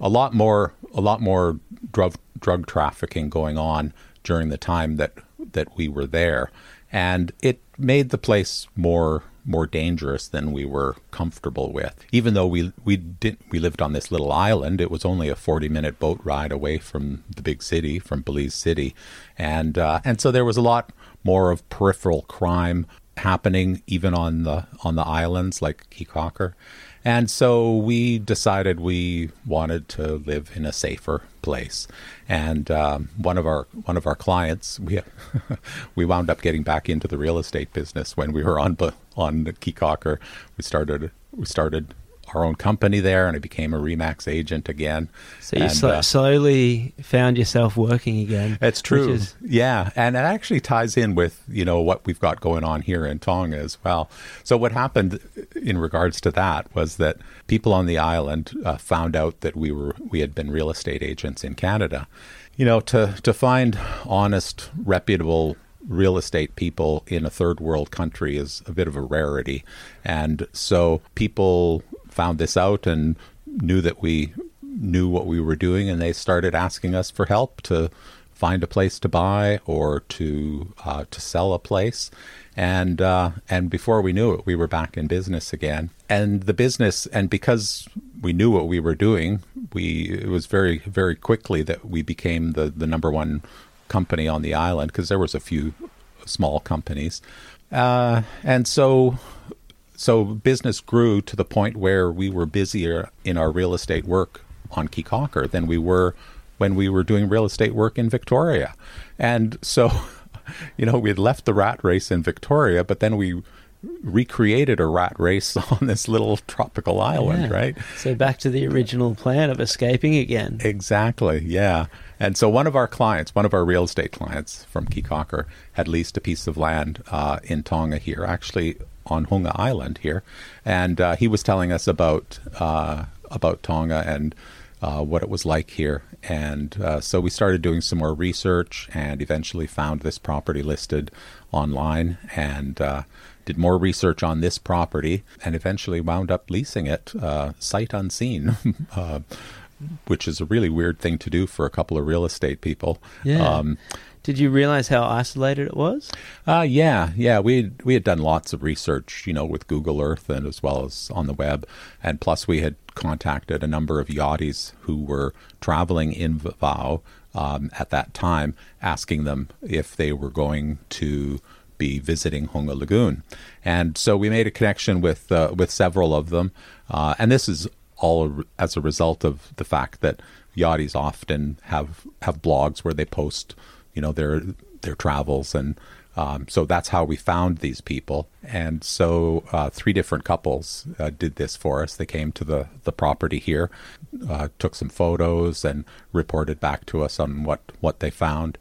a lot more a lot more drug drug trafficking going on during the time that that we were there, and it made the place more more dangerous than we were comfortable with. Even though we we didn't we lived on this little island, it was only a forty minute boat ride away from the big city, from Belize City, and uh, and so there was a lot more of peripheral crime happening even on the on the islands like Caye Caulker. And so we decided we wanted to live in a safer place. And um, one of our one of our clients, we <laughs> we wound up getting back into the real estate business when we were on on the Caye Caulker. We started we started our own company there, and I became a Remax agent again. So you And, sl- uh, slowly found yourself working again. it's true. is- yeah, and it actually ties in with you know what we've got going on here in Tonga as well. So what happened in regards to that was that people on the island uh, found out that we were we had been real estate agents in Canada. You know, to to find honest, reputable real estate people in a third world country is a bit of a rarity, and so people found this out and knew that we knew what we were doing, and they started asking us for help to find a place to buy or to uh, to sell a place. And uh, and before we knew it, we were back in business again. And the business, and because we knew what we were doing, we it was very very quickly that we became the the number one company on the island because there was a few small companies, uh, and so so business grew to the point where we were busier in our real estate work on Caye Caulker than we were when we were doing real estate work in Victoria. And so, <laughs> you know, we had left the rat race in Victoria, but then we recreated a rat race <laughs> on this little tropical island, Yeah. right? So back to the original plan of escaping again. Exactly. Yeah. And so one of our clients, one of our real estate clients from Caye Caulker, had leased a piece of land uh, in Tonga here, actually on Hunga Island here, and uh, he was telling us about uh, about Tonga and uh, what it was like here. And uh, so we started doing some more research, and eventually found this property listed online, and uh, did more research on this property, and eventually wound up leasing it uh, sight unseen. <laughs> uh, which is a really weird thing to do for a couple of real estate people. Yeah. Um, Did you realize how isolated it was? uh, yeah, yeah. We we had done lots of research, you know, with Google Earth and as well as on the web, and plus we had contacted a number of yachties who were traveling in Vavau um, at that time, asking them if they were going to be visiting Hunga Lagoon, and so we made a connection with uh, with several of them, uh, and this is all as a result of the fact that yachties often have have blogs where they post, you know, their their travels and Um, so that's how we found these people. And so uh, three different couples uh, did this for us. They came to the, the property here, uh, took some photos, and reported back to us on what, what they found.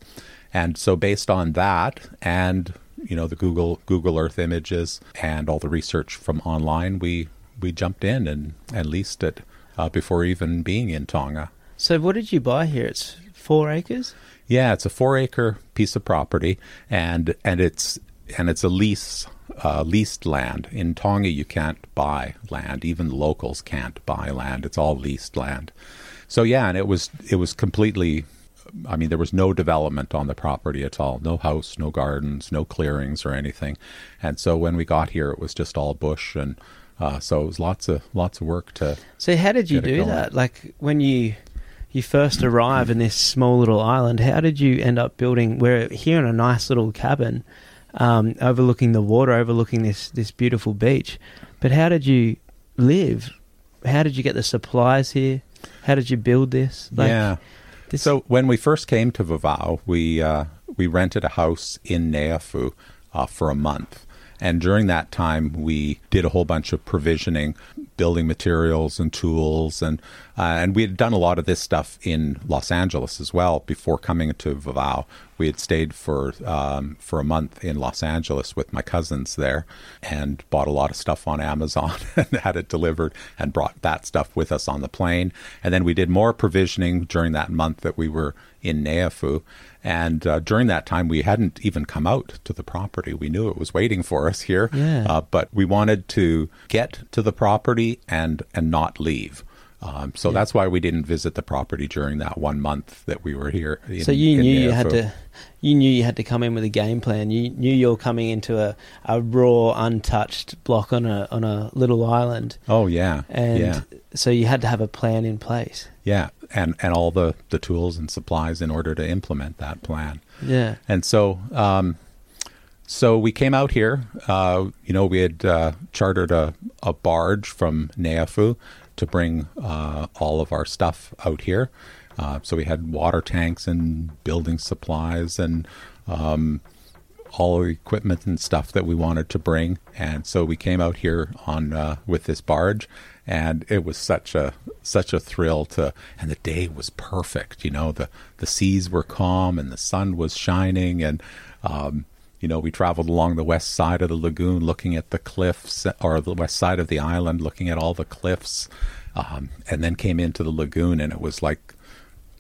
And so based on that and you know the Google Google Earth images and all the research from online, we we jumped in and, and leased it uh, before even being in Tonga. So what did you buy here? It's four acres. Yeah, it's a four acre piece of property, and and it's and it's a lease uh, leased land. In Tonga, you can't buy land. Even locals can't buy land. It's all leased land. So yeah, and it was it was completely. I mean, there was no development on the property at all. No house, no gardens, no clearings or anything. And so when we got here, it was just all bush, and uh, so it was lots of lots of work to. So how did you do that? Like when you you first arrive in this small little island, how did you end up building? We're here in a nice little cabin, um, overlooking the water, overlooking this this beautiful beach. But how did you live? How did you get the supplies here? How did you build this? Like, yeah. this- So when we first came to Vavau, we uh, we rented a house in Neiafu uh, for a month, and during that time we did a whole bunch of provisioning, building materials and tools, and uh, and we had done a lot of this stuff in Los Angeles as well before coming to Vavau. We had stayed for um, for a month in Los Angeles with my cousins there, and bought a lot of stuff on Amazon <laughs> and had it delivered, and brought that stuff with us on the plane. And then we did more provisioning during that month that we were in Neiafu. And uh, during that time, we hadn't even come out to the property. We knew it was waiting for us here, Yeah. uh, but we wanted to get to the property and and not leave. Um, so that's why we didn't visit the property during that one month that we were here. In, So you knew you had to, you knew you had to come in with a game plan. You knew you're coming into a, a raw, untouched block on a on a little island, Oh yeah, and yeah, so you had to have a plan in place. yeah, and and all the the tools and supplies in order to implement that plan. Yeah, And so, um, so we came out here. Uh, you know, we had uh, chartered a, a barge from Neiafu to bring uh, all of our stuff out here. Uh, so we had water tanks and building supplies and um, all the equipment and stuff that we wanted to bring. And so we came out here on uh, with this barge, and it was such a such a thrill to. And the day was perfect. You know, the the seas were calm and the sun was shining, and um, you know we traveled along the west side of the lagoon, looking at the cliffs, or the west side of the island, looking at all the cliffs, um, and then came into the lagoon, and it was like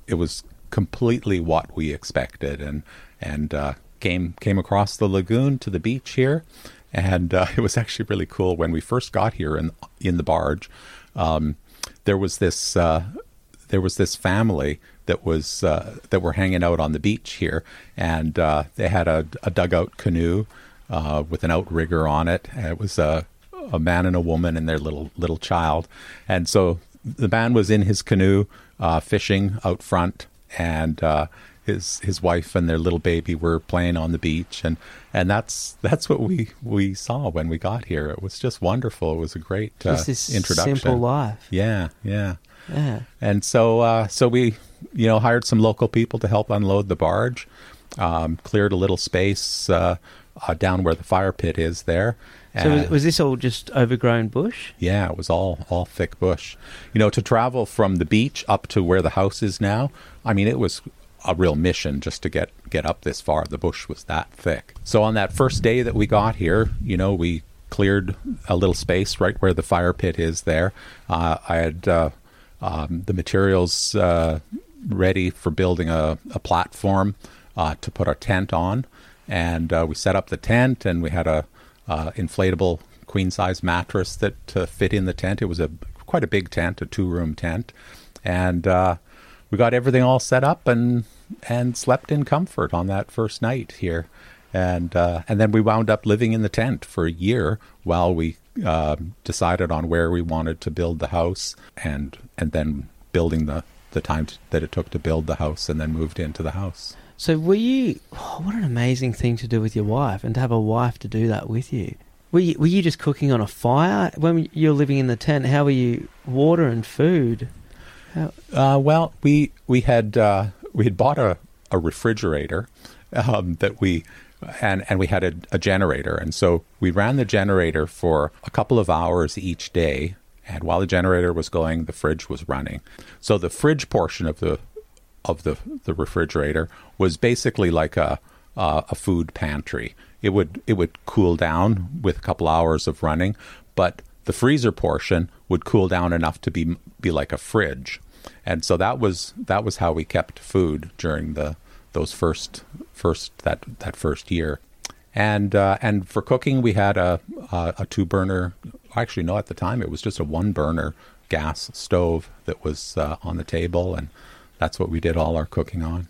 it was completely what we expected. And and uh, came came across the lagoon to the beach here and uh, <laughs> it was actually really cool. When we first got here in in the barge um, there was this uh, there was this family that was uh, that were hanging out on the beach here and uh, they had a, a dugout canoe uh, with an outrigger on it and it was a a man and a woman and their little little child and so the man was in his canoe uh, fishing out front, and uh, his his wife and their little baby were playing on the beach, and and that's that's what we we saw when we got here. It was just wonderful. It was a great uh, introduction. simple life. Yeah, yeah. Yeah, And so, uh, so we, you know, hired some local people to help unload the barge, um, cleared a little space uh, uh, down where the fire pit is there. So was, was this all just overgrown bush? yeah, it was all all thick bush. You know, to travel from the beach up to where the house is now, I mean, it was a real mission just to get get up this far. The bush was that thick. So on that first day that we got here, you know, we cleared a little space right where the fire pit is there. Uh, I had uh, um, the materials uh, ready for building a, a platform uh, to put our tent on, and uh, we set up the tent, and we had a uh, inflatable queen size mattress that uh, fit in the tent. It was a quite a big tent, a two room tent, and uh, we got everything all set up and and slept in comfort on that first night here, and and then we wound up living in the tent for a year while we uh, decided on where we wanted to build the house, and and then building the the time t- that it took to build the house, and then moved into the house. So were you? oh, <sighs> what an amazing thing to do with your wife, and to have a wife to do that with you. Were you, were you just cooking on a fire when you're living in the tent? How were you? Water and food. How, Uh, well, we we had uh, we had bought a, a refrigerator um, that we and and we had a, a generator, and so we ran the generator for a couple of hours each day. And while the generator was going, the fridge was running. So the fridge portion of the of the the refrigerator was basically like a uh, a food pantry. It would it would cool down with a couple hours of running, but the freezer portion would cool down enough to be be like a fridge. And so that was that was how we kept food during the those first first that that first year. And uh, and for cooking, we had a a, a two burner. Actually, no, at the time it was just a one burner gas stove that was uh, on the table, and that's what we did all our cooking on.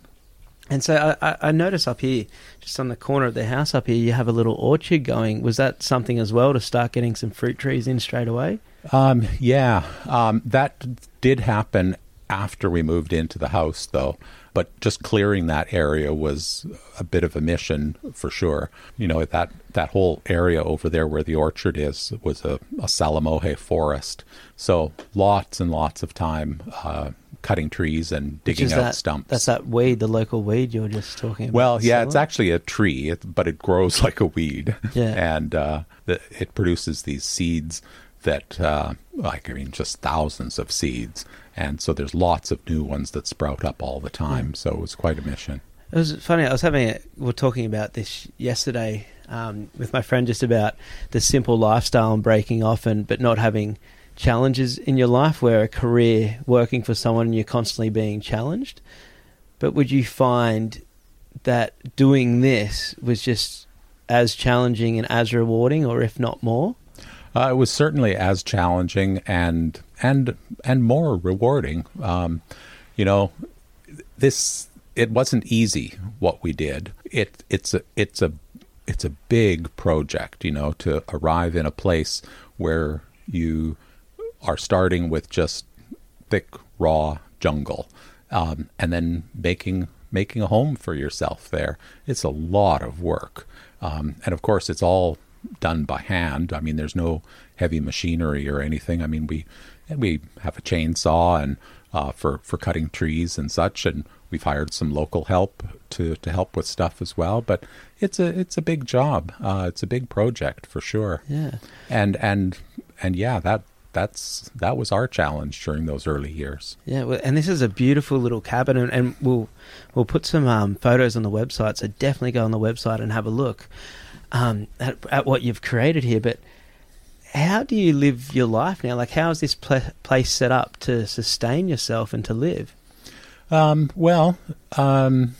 And so I, I, notice up here, just on the corner of the house up here, you have a little orchard going. Was that something as well to start getting some fruit trees in straight away? Um, yeah, um, that did happen after we moved into the house, though. But just clearing that area was a bit of a mission for sure. You know that that whole area over there where the orchard is was a, a Salamoje forest, so lots and lots of time uh, cutting trees and digging out that, stumps. That's that weed, the local weed you were just talking about. Well, yeah, Solo? it's actually a tree, it, but it grows <laughs> like a weed. Yeah. And uh, the, it produces these seeds that, uh, like, I mean, just thousands of seeds. And so there's lots of new ones that sprout up all the time. So it was quite a mission. It was funny. I was having a, we were talking about this yesterday um, with my friend just about the simple lifestyle and breaking off, and but not having challenges in your life where a career working for someone and you're constantly being challenged. But would you find that doing this was just as challenging and as rewarding, or if not more? Uh, it was certainly as challenging and and and more rewarding. Um, you know, this it wasn't easy what we did. It it's a it's a it's a big project. You know, to arrive in a place where you are starting with just thick raw jungle, um, and then making making a home for yourself there. It's a lot of work, um, and of course, it's all done by hand. I mean, there's no heavy machinery or anything. I mean, we we have a chainsaw and uh, for for cutting trees and such, and we've hired some local help to to help with stuff as well. But it's a it's a big job. Uh, it's a big project for sure. Yeah. And and and yeah, that that's that was our challenge during those early years. Yeah, well, and this is a beautiful little cabin, and, and we'll we'll put some um, photos on the website. So definitely go on the website and have a look um, at, at what you've created here. But how do you live your life now? Like, how is this pla place set up to sustain yourself and to live? Um, well, um,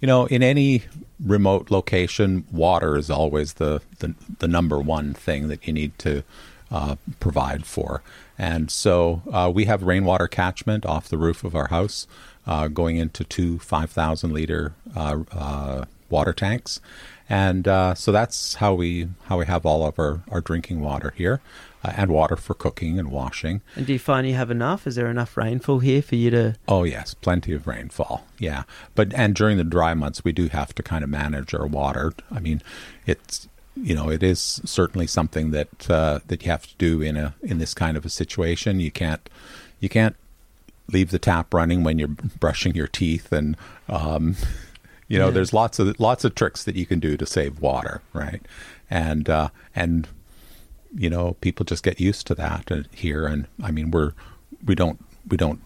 you know, in any remote location, water is always the, the, the number one thing that you need to uh, provide for. And so uh, we have rainwater catchment off the roof of our house uh, going into two 5,000 liter uh, uh, water tanks. And uh, so that's how we how we have all of our, our drinking water here, uh, and water for cooking and washing. And do you find you have enough? Is there enough rainfall here for you to? Oh yes, plenty of rainfall. Yeah, but and during the dry months, we do have to kind of manage our water. I mean, it's you know it is certainly something that uh, that you have to do in a in this kind of a situation. You can't you can't leave the tap running when you're brushing your teeth and um, you know Yeah. there's lots of lots of tricks that you can do to save water right? And uh, and you know people just get used to that uh, here. And i mean we're we don't we don't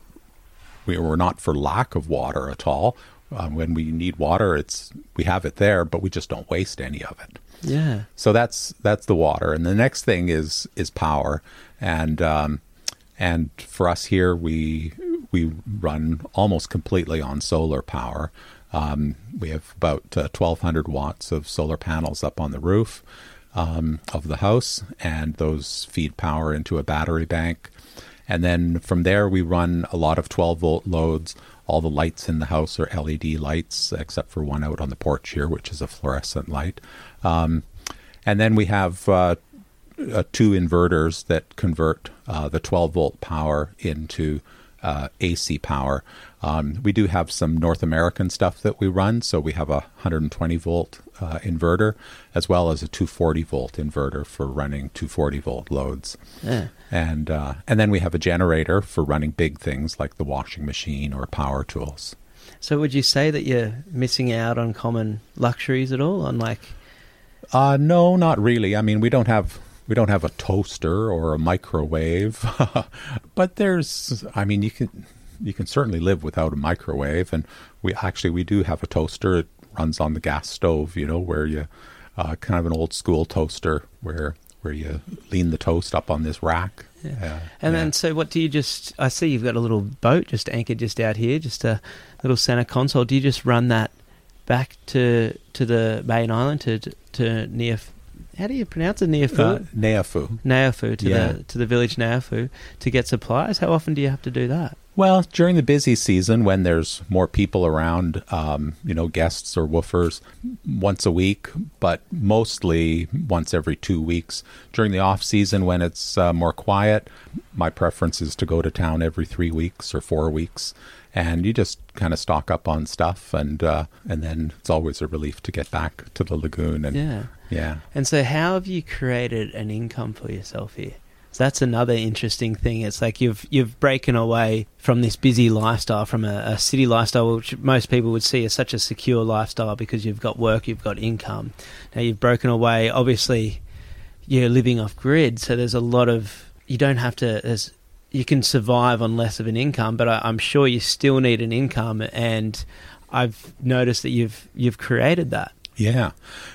we, we're not for lack of water at all. Um, when we need water it's we have it there but we just don't waste any of it. Yeah. so that's that's the water. And the next thing is is power. And um, and for us here we we run almost completely on solar power um, we have about uh, 1200 watts of solar panels up on the roof um, of the house and those feed power into a battery bank. And then from there we run a lot of 12 volt loads. All the lights in the house are led lights except for one out on the porch here which is a fluorescent light. Um, and then we have uh, uh, two inverters that convert uh, the 12 volt power into uh, AC power. Um, we do have some North American stuff that we run, so we have a 120 volt uh, inverter as well as a 240 volt inverter for running 240 volt loads. Yeah. And uh, and then we have a generator for running big things like the washing machine or power tools. So would you say that you're missing out on common luxuries at all? On like, Uh, no, not really. I mean, we don't have we don't have a toaster or a microwave, <laughs> but there's. I mean, you can you can certainly live without a microwave, and we actually we do have a toaster. It runs on the gas stove, you know, where you uh, kind of an old school toaster where where you lean the toast up on this rack. Yeah. Uh, and yeah. then so what do you just? I see you've got a little boat just anchored just out here, just a little center console. Do you just run that back to to the main island to to near? How do you pronounce it? Near uh, Neiafu. Neiafu to Yeah. the to the village Neiafu to get supplies. How often do you have to do that? Well, during the busy season, when there's more people around, um, you know, guests or WWOOFers, once a week, but mostly once every two weeks. During the off season, when it's uh, more quiet, my preference is to go to town every three weeks or four weeks, and you just kind of stock up on stuff, and uh, and then it's always a relief to get back to the lagoon. And Yeah. yeah. And so, how have you created an income for yourself here? So that's another interesting thing. It's like you've you've broken away from this busy lifestyle, from a, a city lifestyle, which most people would see as such a secure lifestyle because you've got work, you've got income. Now you've broken away. Obviously, you're living off grid, so there's a lot of you don't have to. There's, you can survive on less of an income, but I, I'm sure you still need an income. And I've noticed that you've you've created that. Yeah.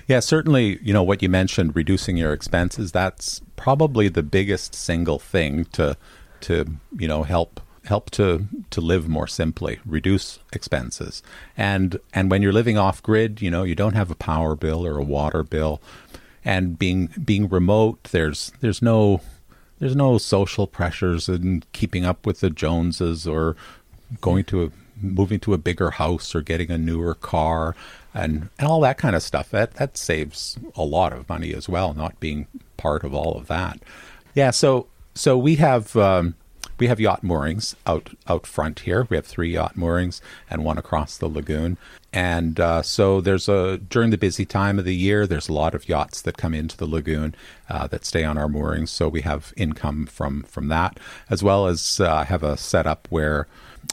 Yeah, certainly, you know, what you mentioned, reducing your expenses, that's probably the biggest single thing to to, you know, help help to to live more simply, reduce expenses. And and when you're living off grid, you know, you don't have a power bill or a water bill. And being being remote, there's there's no there's no social pressures and keeping up with the Joneses or going to a moving to a bigger house or getting a newer car and, and all that kind of stuff. That that saves a lot of money as well not being part of all of that. Yeah so so we have um, we have yacht moorings out out front here. We have three yacht moorings and one across the lagoon. And uh, so there's a during the busy time of the year there's a lot of yachts that come into the lagoon uh, that stay on our moorings. So we have income from from that as well as uh, I have a setup where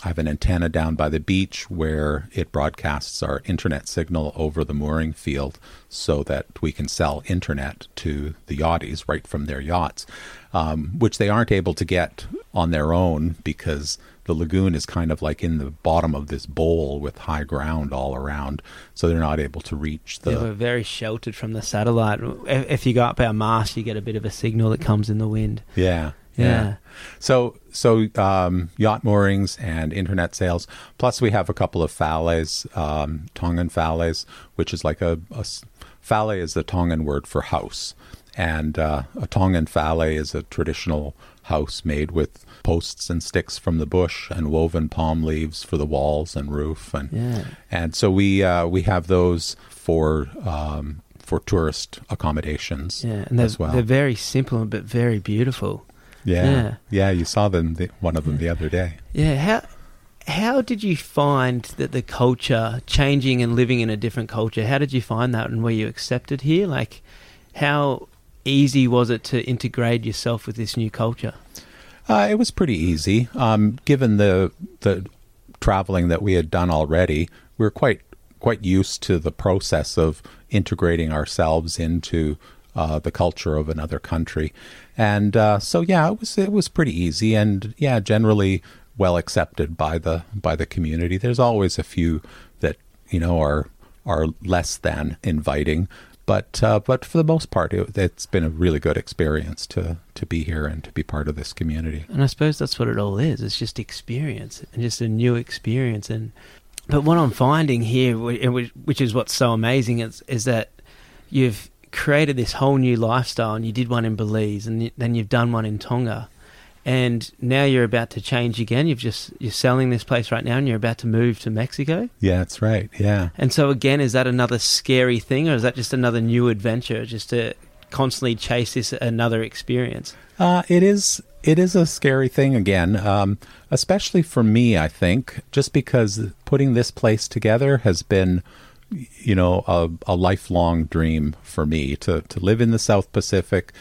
I have an antenna down by the beach where it broadcasts our internet signal over the mooring field so that we can sell internet to the yachties right from their yachts, um, which they aren't able to get on their own because the lagoon is kind of like in the bottom of this bowl with high ground all around. So they're not able to reach the. Yeah, we're very sheltered from the satellite. If, you go up our mast, you get a bit of a signal that comes in the wind. Yeah. Yeah. So so um, yacht moorings and internet sales. Plus, we have a couple of fales, um, Tongan fales, which is like a, a fale is the Tongan word for house, and uh, a Tongan fale is a traditional house made with posts and sticks from the bush and woven palm leaves for the walls and roof and Yeah. and so we uh, we have those for um, for tourist accommodations Yeah, and they're, as well. they're very simple but very beautiful. Yeah. Yeah. Yeah, you saw them the, one of them the other day. Yeah, how how did you find that the culture changing and living in a different culture? How did you find that, and were you accepted here? Like, how easy was it to integrate yourself with this new culture? Uh, it was pretty easy. Um, given the the traveling that we had done already, we were quite quite used to the process of integrating ourselves into uh, the culture of another country, and uh, so yeah, it was it was pretty easy, and yeah, generally well accepted by the by the community. There's always a few that you know are are less than inviting, but uh, but for the most part, it, it's been a really good experience to to be here and to be part of this community. And I suppose that's what it all is. It's just experience and just a new experience. And but what I'm finding here, which which is what's so amazing, is is that you've created this whole new lifestyle, and you did one in Belize, and then you've done one in Tonga, and now you're about to change again. You've just you're selling this place right now, and you're about to move to Mexico. Yeah, that's right. Yeah. And so again, is that another scary thing, or is that just another new adventure, just to constantly chase this another experience? Uh, it is. It is a scary thing again, um, especially for me. I think just because putting this place together has been, you know, a, a lifelong dream for me to to live in the South Pacific,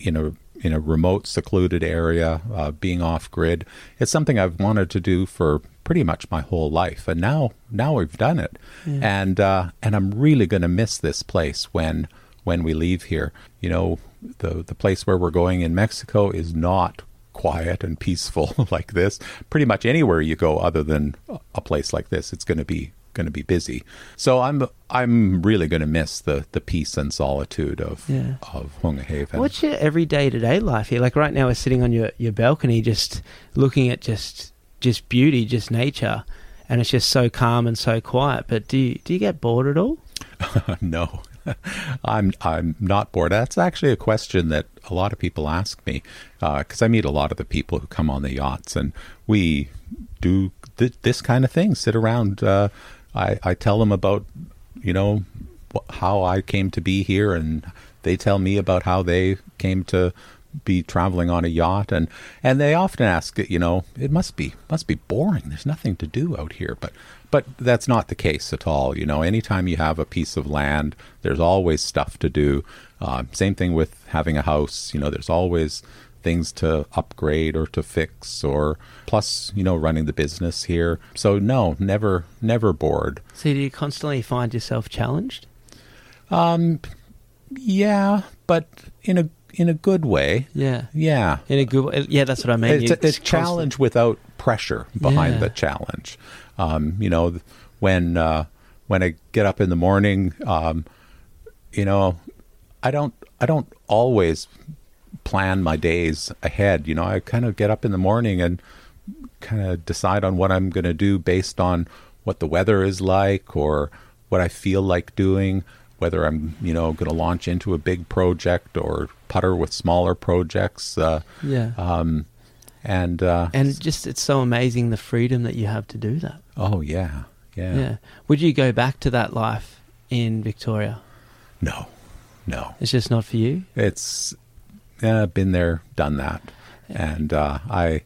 in a in a remote, secluded area, uh, being off grid. It's something I've wanted to do for pretty much my whole life, and now now we've done it, and uh, and I'm really going to miss this place when when we leave here. You know, the the place where we're going in Mexico is not quiet and peaceful <laughs> like this. Pretty much anywhere you go, other than a place like this, it's going to be going to be busy. So I'm I'm really going to miss the the peace and solitude of Yeah. of Hunga Haven. What's your everyday to day life here? Like right now, we're sitting on your, your balcony, just looking at just just beauty, just nature, and it's just so calm and so quiet. But do you do you get bored at all? <laughs> no. <laughs> I'm I'm not bored. That's actually a question that a lot of people ask me because I meet a lot of the people who come on the yachts, and we do th- this kind of thing. Sit around. Uh, I I tell them about you know how I came to be here, and they tell me about how they came to be traveling on a yacht and and they often ask you know it must be must be boring. There's nothing to do out here. But but that's not the case at all. You know anytime you have a piece of land there's always stuff to do. Uh, same thing with having a house. You know there's always things to upgrade or to fix or plus you know running the business here so no never never bored So do you constantly find yourself challenged? Um yeah but in a in a good way Yeah, yeah in a good way. Yeah, that's what I mean. it's a, it's challenge without pressure behind Yeah. the challenge. Um, you know, when uh, when I get up in the morning, um, you know, I don't I don't always plan my days ahead. You know, I kind of get up in the morning and kind of decide on what I'm going to do based on what the weather is like or what I feel like doing. Whether I'm, you know, going to launch into a big project or putter with smaller projects. Uh, Yeah, and uh, and just it's so amazing the freedom that you have to do that. oh yeah, yeah, Yeah. Would you go back to that life in Victoria? No, no, It's just not for you. it's uh, been there, done that, and uh, I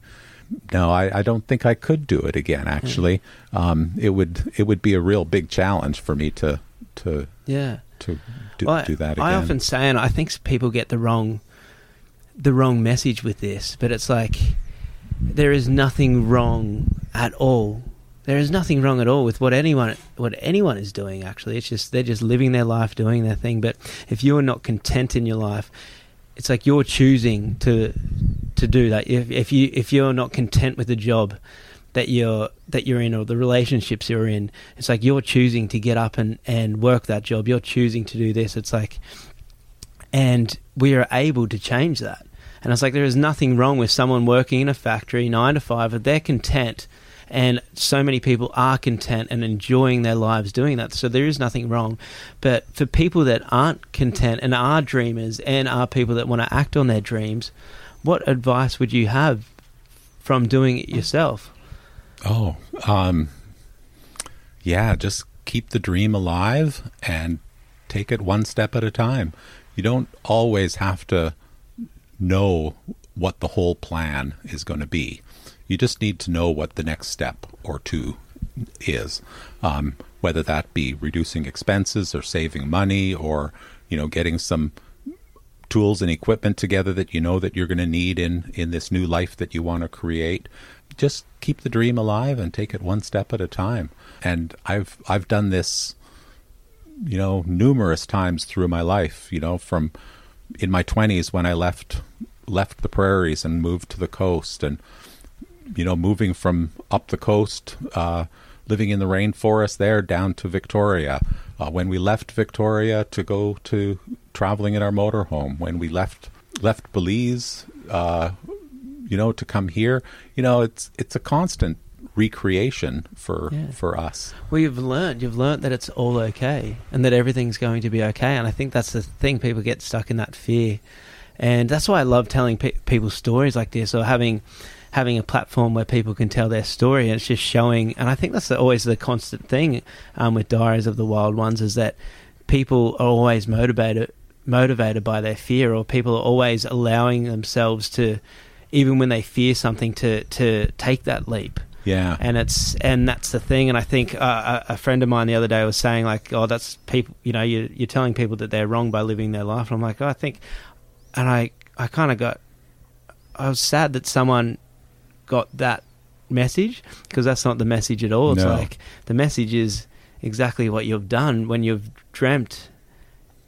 no, I, I don't think I could do it again. Actually, um, it would it would be a real big challenge for me to to Yeah. to do, Well, do that again. I often say, and I think people get the wrong, the wrong message with this, but it's like there is nothing wrong at all. There is nothing wrong at all with what anyone what anyone is doing. Actually, it's just they're just living their life, doing their thing. But if you're not content in your life, it's like you're choosing to to do that. If if you if you're not content with the job that you're that you're in or the relationships you're in, it's like you're choosing to get up and and work that job. You're choosing to do this. It's like, and we are able to change that. And it's like there is nothing wrong with someone working in a factory nine to five if they're content. And so many people are content and enjoying their lives doing that. So there is nothing wrong. But for people that aren't content and are dreamers and are people that want to act on their dreams, what advice would you have from doing it yourself? Oh, um, yeah, just keep the dream alive and take it one step at a time. You don't always have to know what the whole plan is going to be. You just need to know what the next step or two is, um, whether that be reducing expenses or saving money or you know getting some tools and equipment together that you know that you're going to need in in this new life that you want to create. Just keep the dream alive and take it one step at a time. And i've i've done this you know numerous times through my life you know from in my 20s when i left left the prairies and moved to the coast and you know moving from up the coast uh living in the rainforest there down to victoria uh, when we left victoria to go to traveling in our motorhome when we left left belize uh you know to come here you know it's it's a constant recreation for Yeah. for us Well, you've learned. You've learned that it's all okay and that everything's going to be okay. And I think that's the thing. People get stuck in that fear, and that's why I love telling pe- people stories like this or having having a platform where people can tell their story. And it's just showing. And I think that's the, always the constant thing um, with Diaries of the Wild Ones is that people are always motivated motivated by their fear, or people are always allowing themselves to, even when they fear something, to to take that leap yeah and it's and that's the thing and i think uh, a a friend of mine the other day was saying like oh that's people you know you, you're telling people that they're wrong by living their life and i'm like oh, i think and i i kind of got i was sad that someone got that message because that's not the message at all. It's No. like the message is exactly what you've done when you've dreamt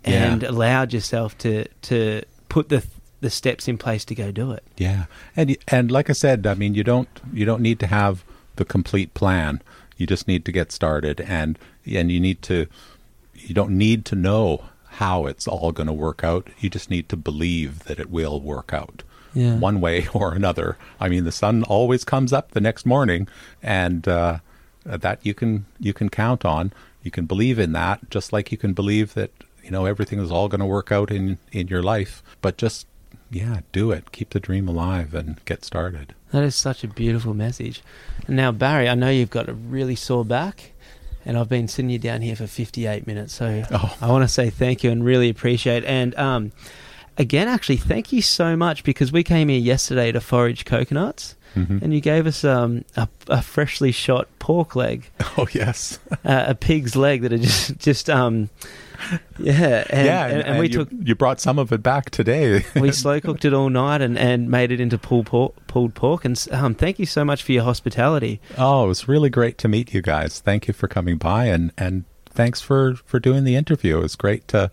Yeah. and allowed yourself to to put the the steps in place to go do it. Yeah, and and like I said, I mean, you don't you don't need to have the complete plan. You just need to get started, and and you need to you don't need to know how it's all going to work out. You just need to believe that it will work out. Yeah. One way <laughs> or another. I mean, the sun always comes up the next morning, and uh, that you can you can count on. You can believe in that, just like you can believe that you know everything is all going to work out in in your life. But just yeah, do it. Keep the dream alive and get started. That is such a beautiful message. And now, Barry, I know you've got a really sore back, and I've been sitting you down here for 58 minutes. So Oh. I want to say thank you and really appreciate. And um, again, actually, thank you so much because we came here yesterday to forage coconuts, Mhm. and you gave us um, a, a freshly shot pork leg, <laughs> Oh yes, <laughs> uh, a pig's leg that had just just um, yeah, and, yeah, and, and we you, took you brought some of it back today. <laughs> we slow cooked it all night and, and made it into pulled pork, pulled pork. And um, thank you so much for your hospitality. oh, it was really great to meet you guys. Thank you for coming by, and and thanks for for doing the interview. It was great to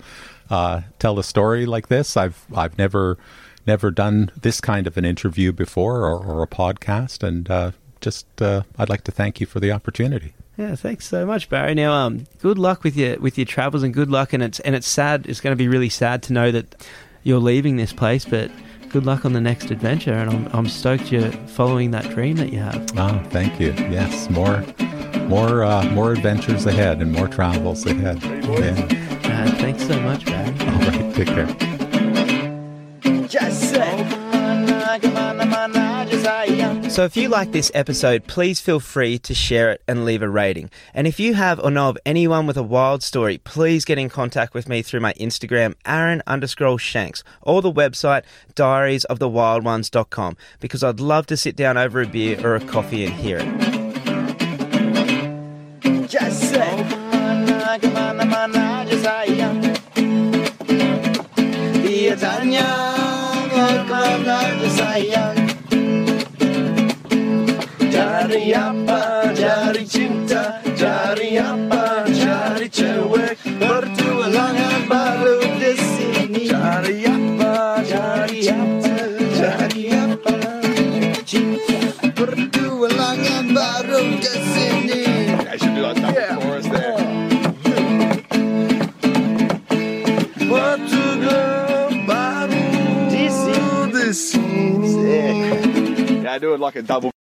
uh, tell a story like this. I've I've never never done this kind of an interview before or, or a podcast, and uh, just uh, I'd like to thank you for the opportunity. Yeah, thanks so much, Barry. Now, um, good luck with your with your travels and good luck. And it's and it's sad. It's going to be really sad to know that you're leaving this place, but. Good luck on the next adventure, and I'm, I'm stoked you're following that dream that you have. Oh, thank you. Yes, more more uh, more adventures ahead and more travels ahead. Yeah. Thanks so much, Barry. All right, take care. So, if you like this episode, please feel free to share it and leave a rating. And if you have or know of anyone with a wild story, please get in contact with me through my Instagram, Aaron underscore Shanks, or the website diariesofthewildones.com, because I'd love to sit down over a beer or a coffee and hear it. Just say, mana, mana, just sayang. Dia tanya, ke mana just sayang. Cari apa, cari cinta, cari apa, cari cewek. Bertualangan baru di sini. Cari apa, cari cinta, cari apa, cinta. Bertualangan baru di sini. Yeah, do it like a double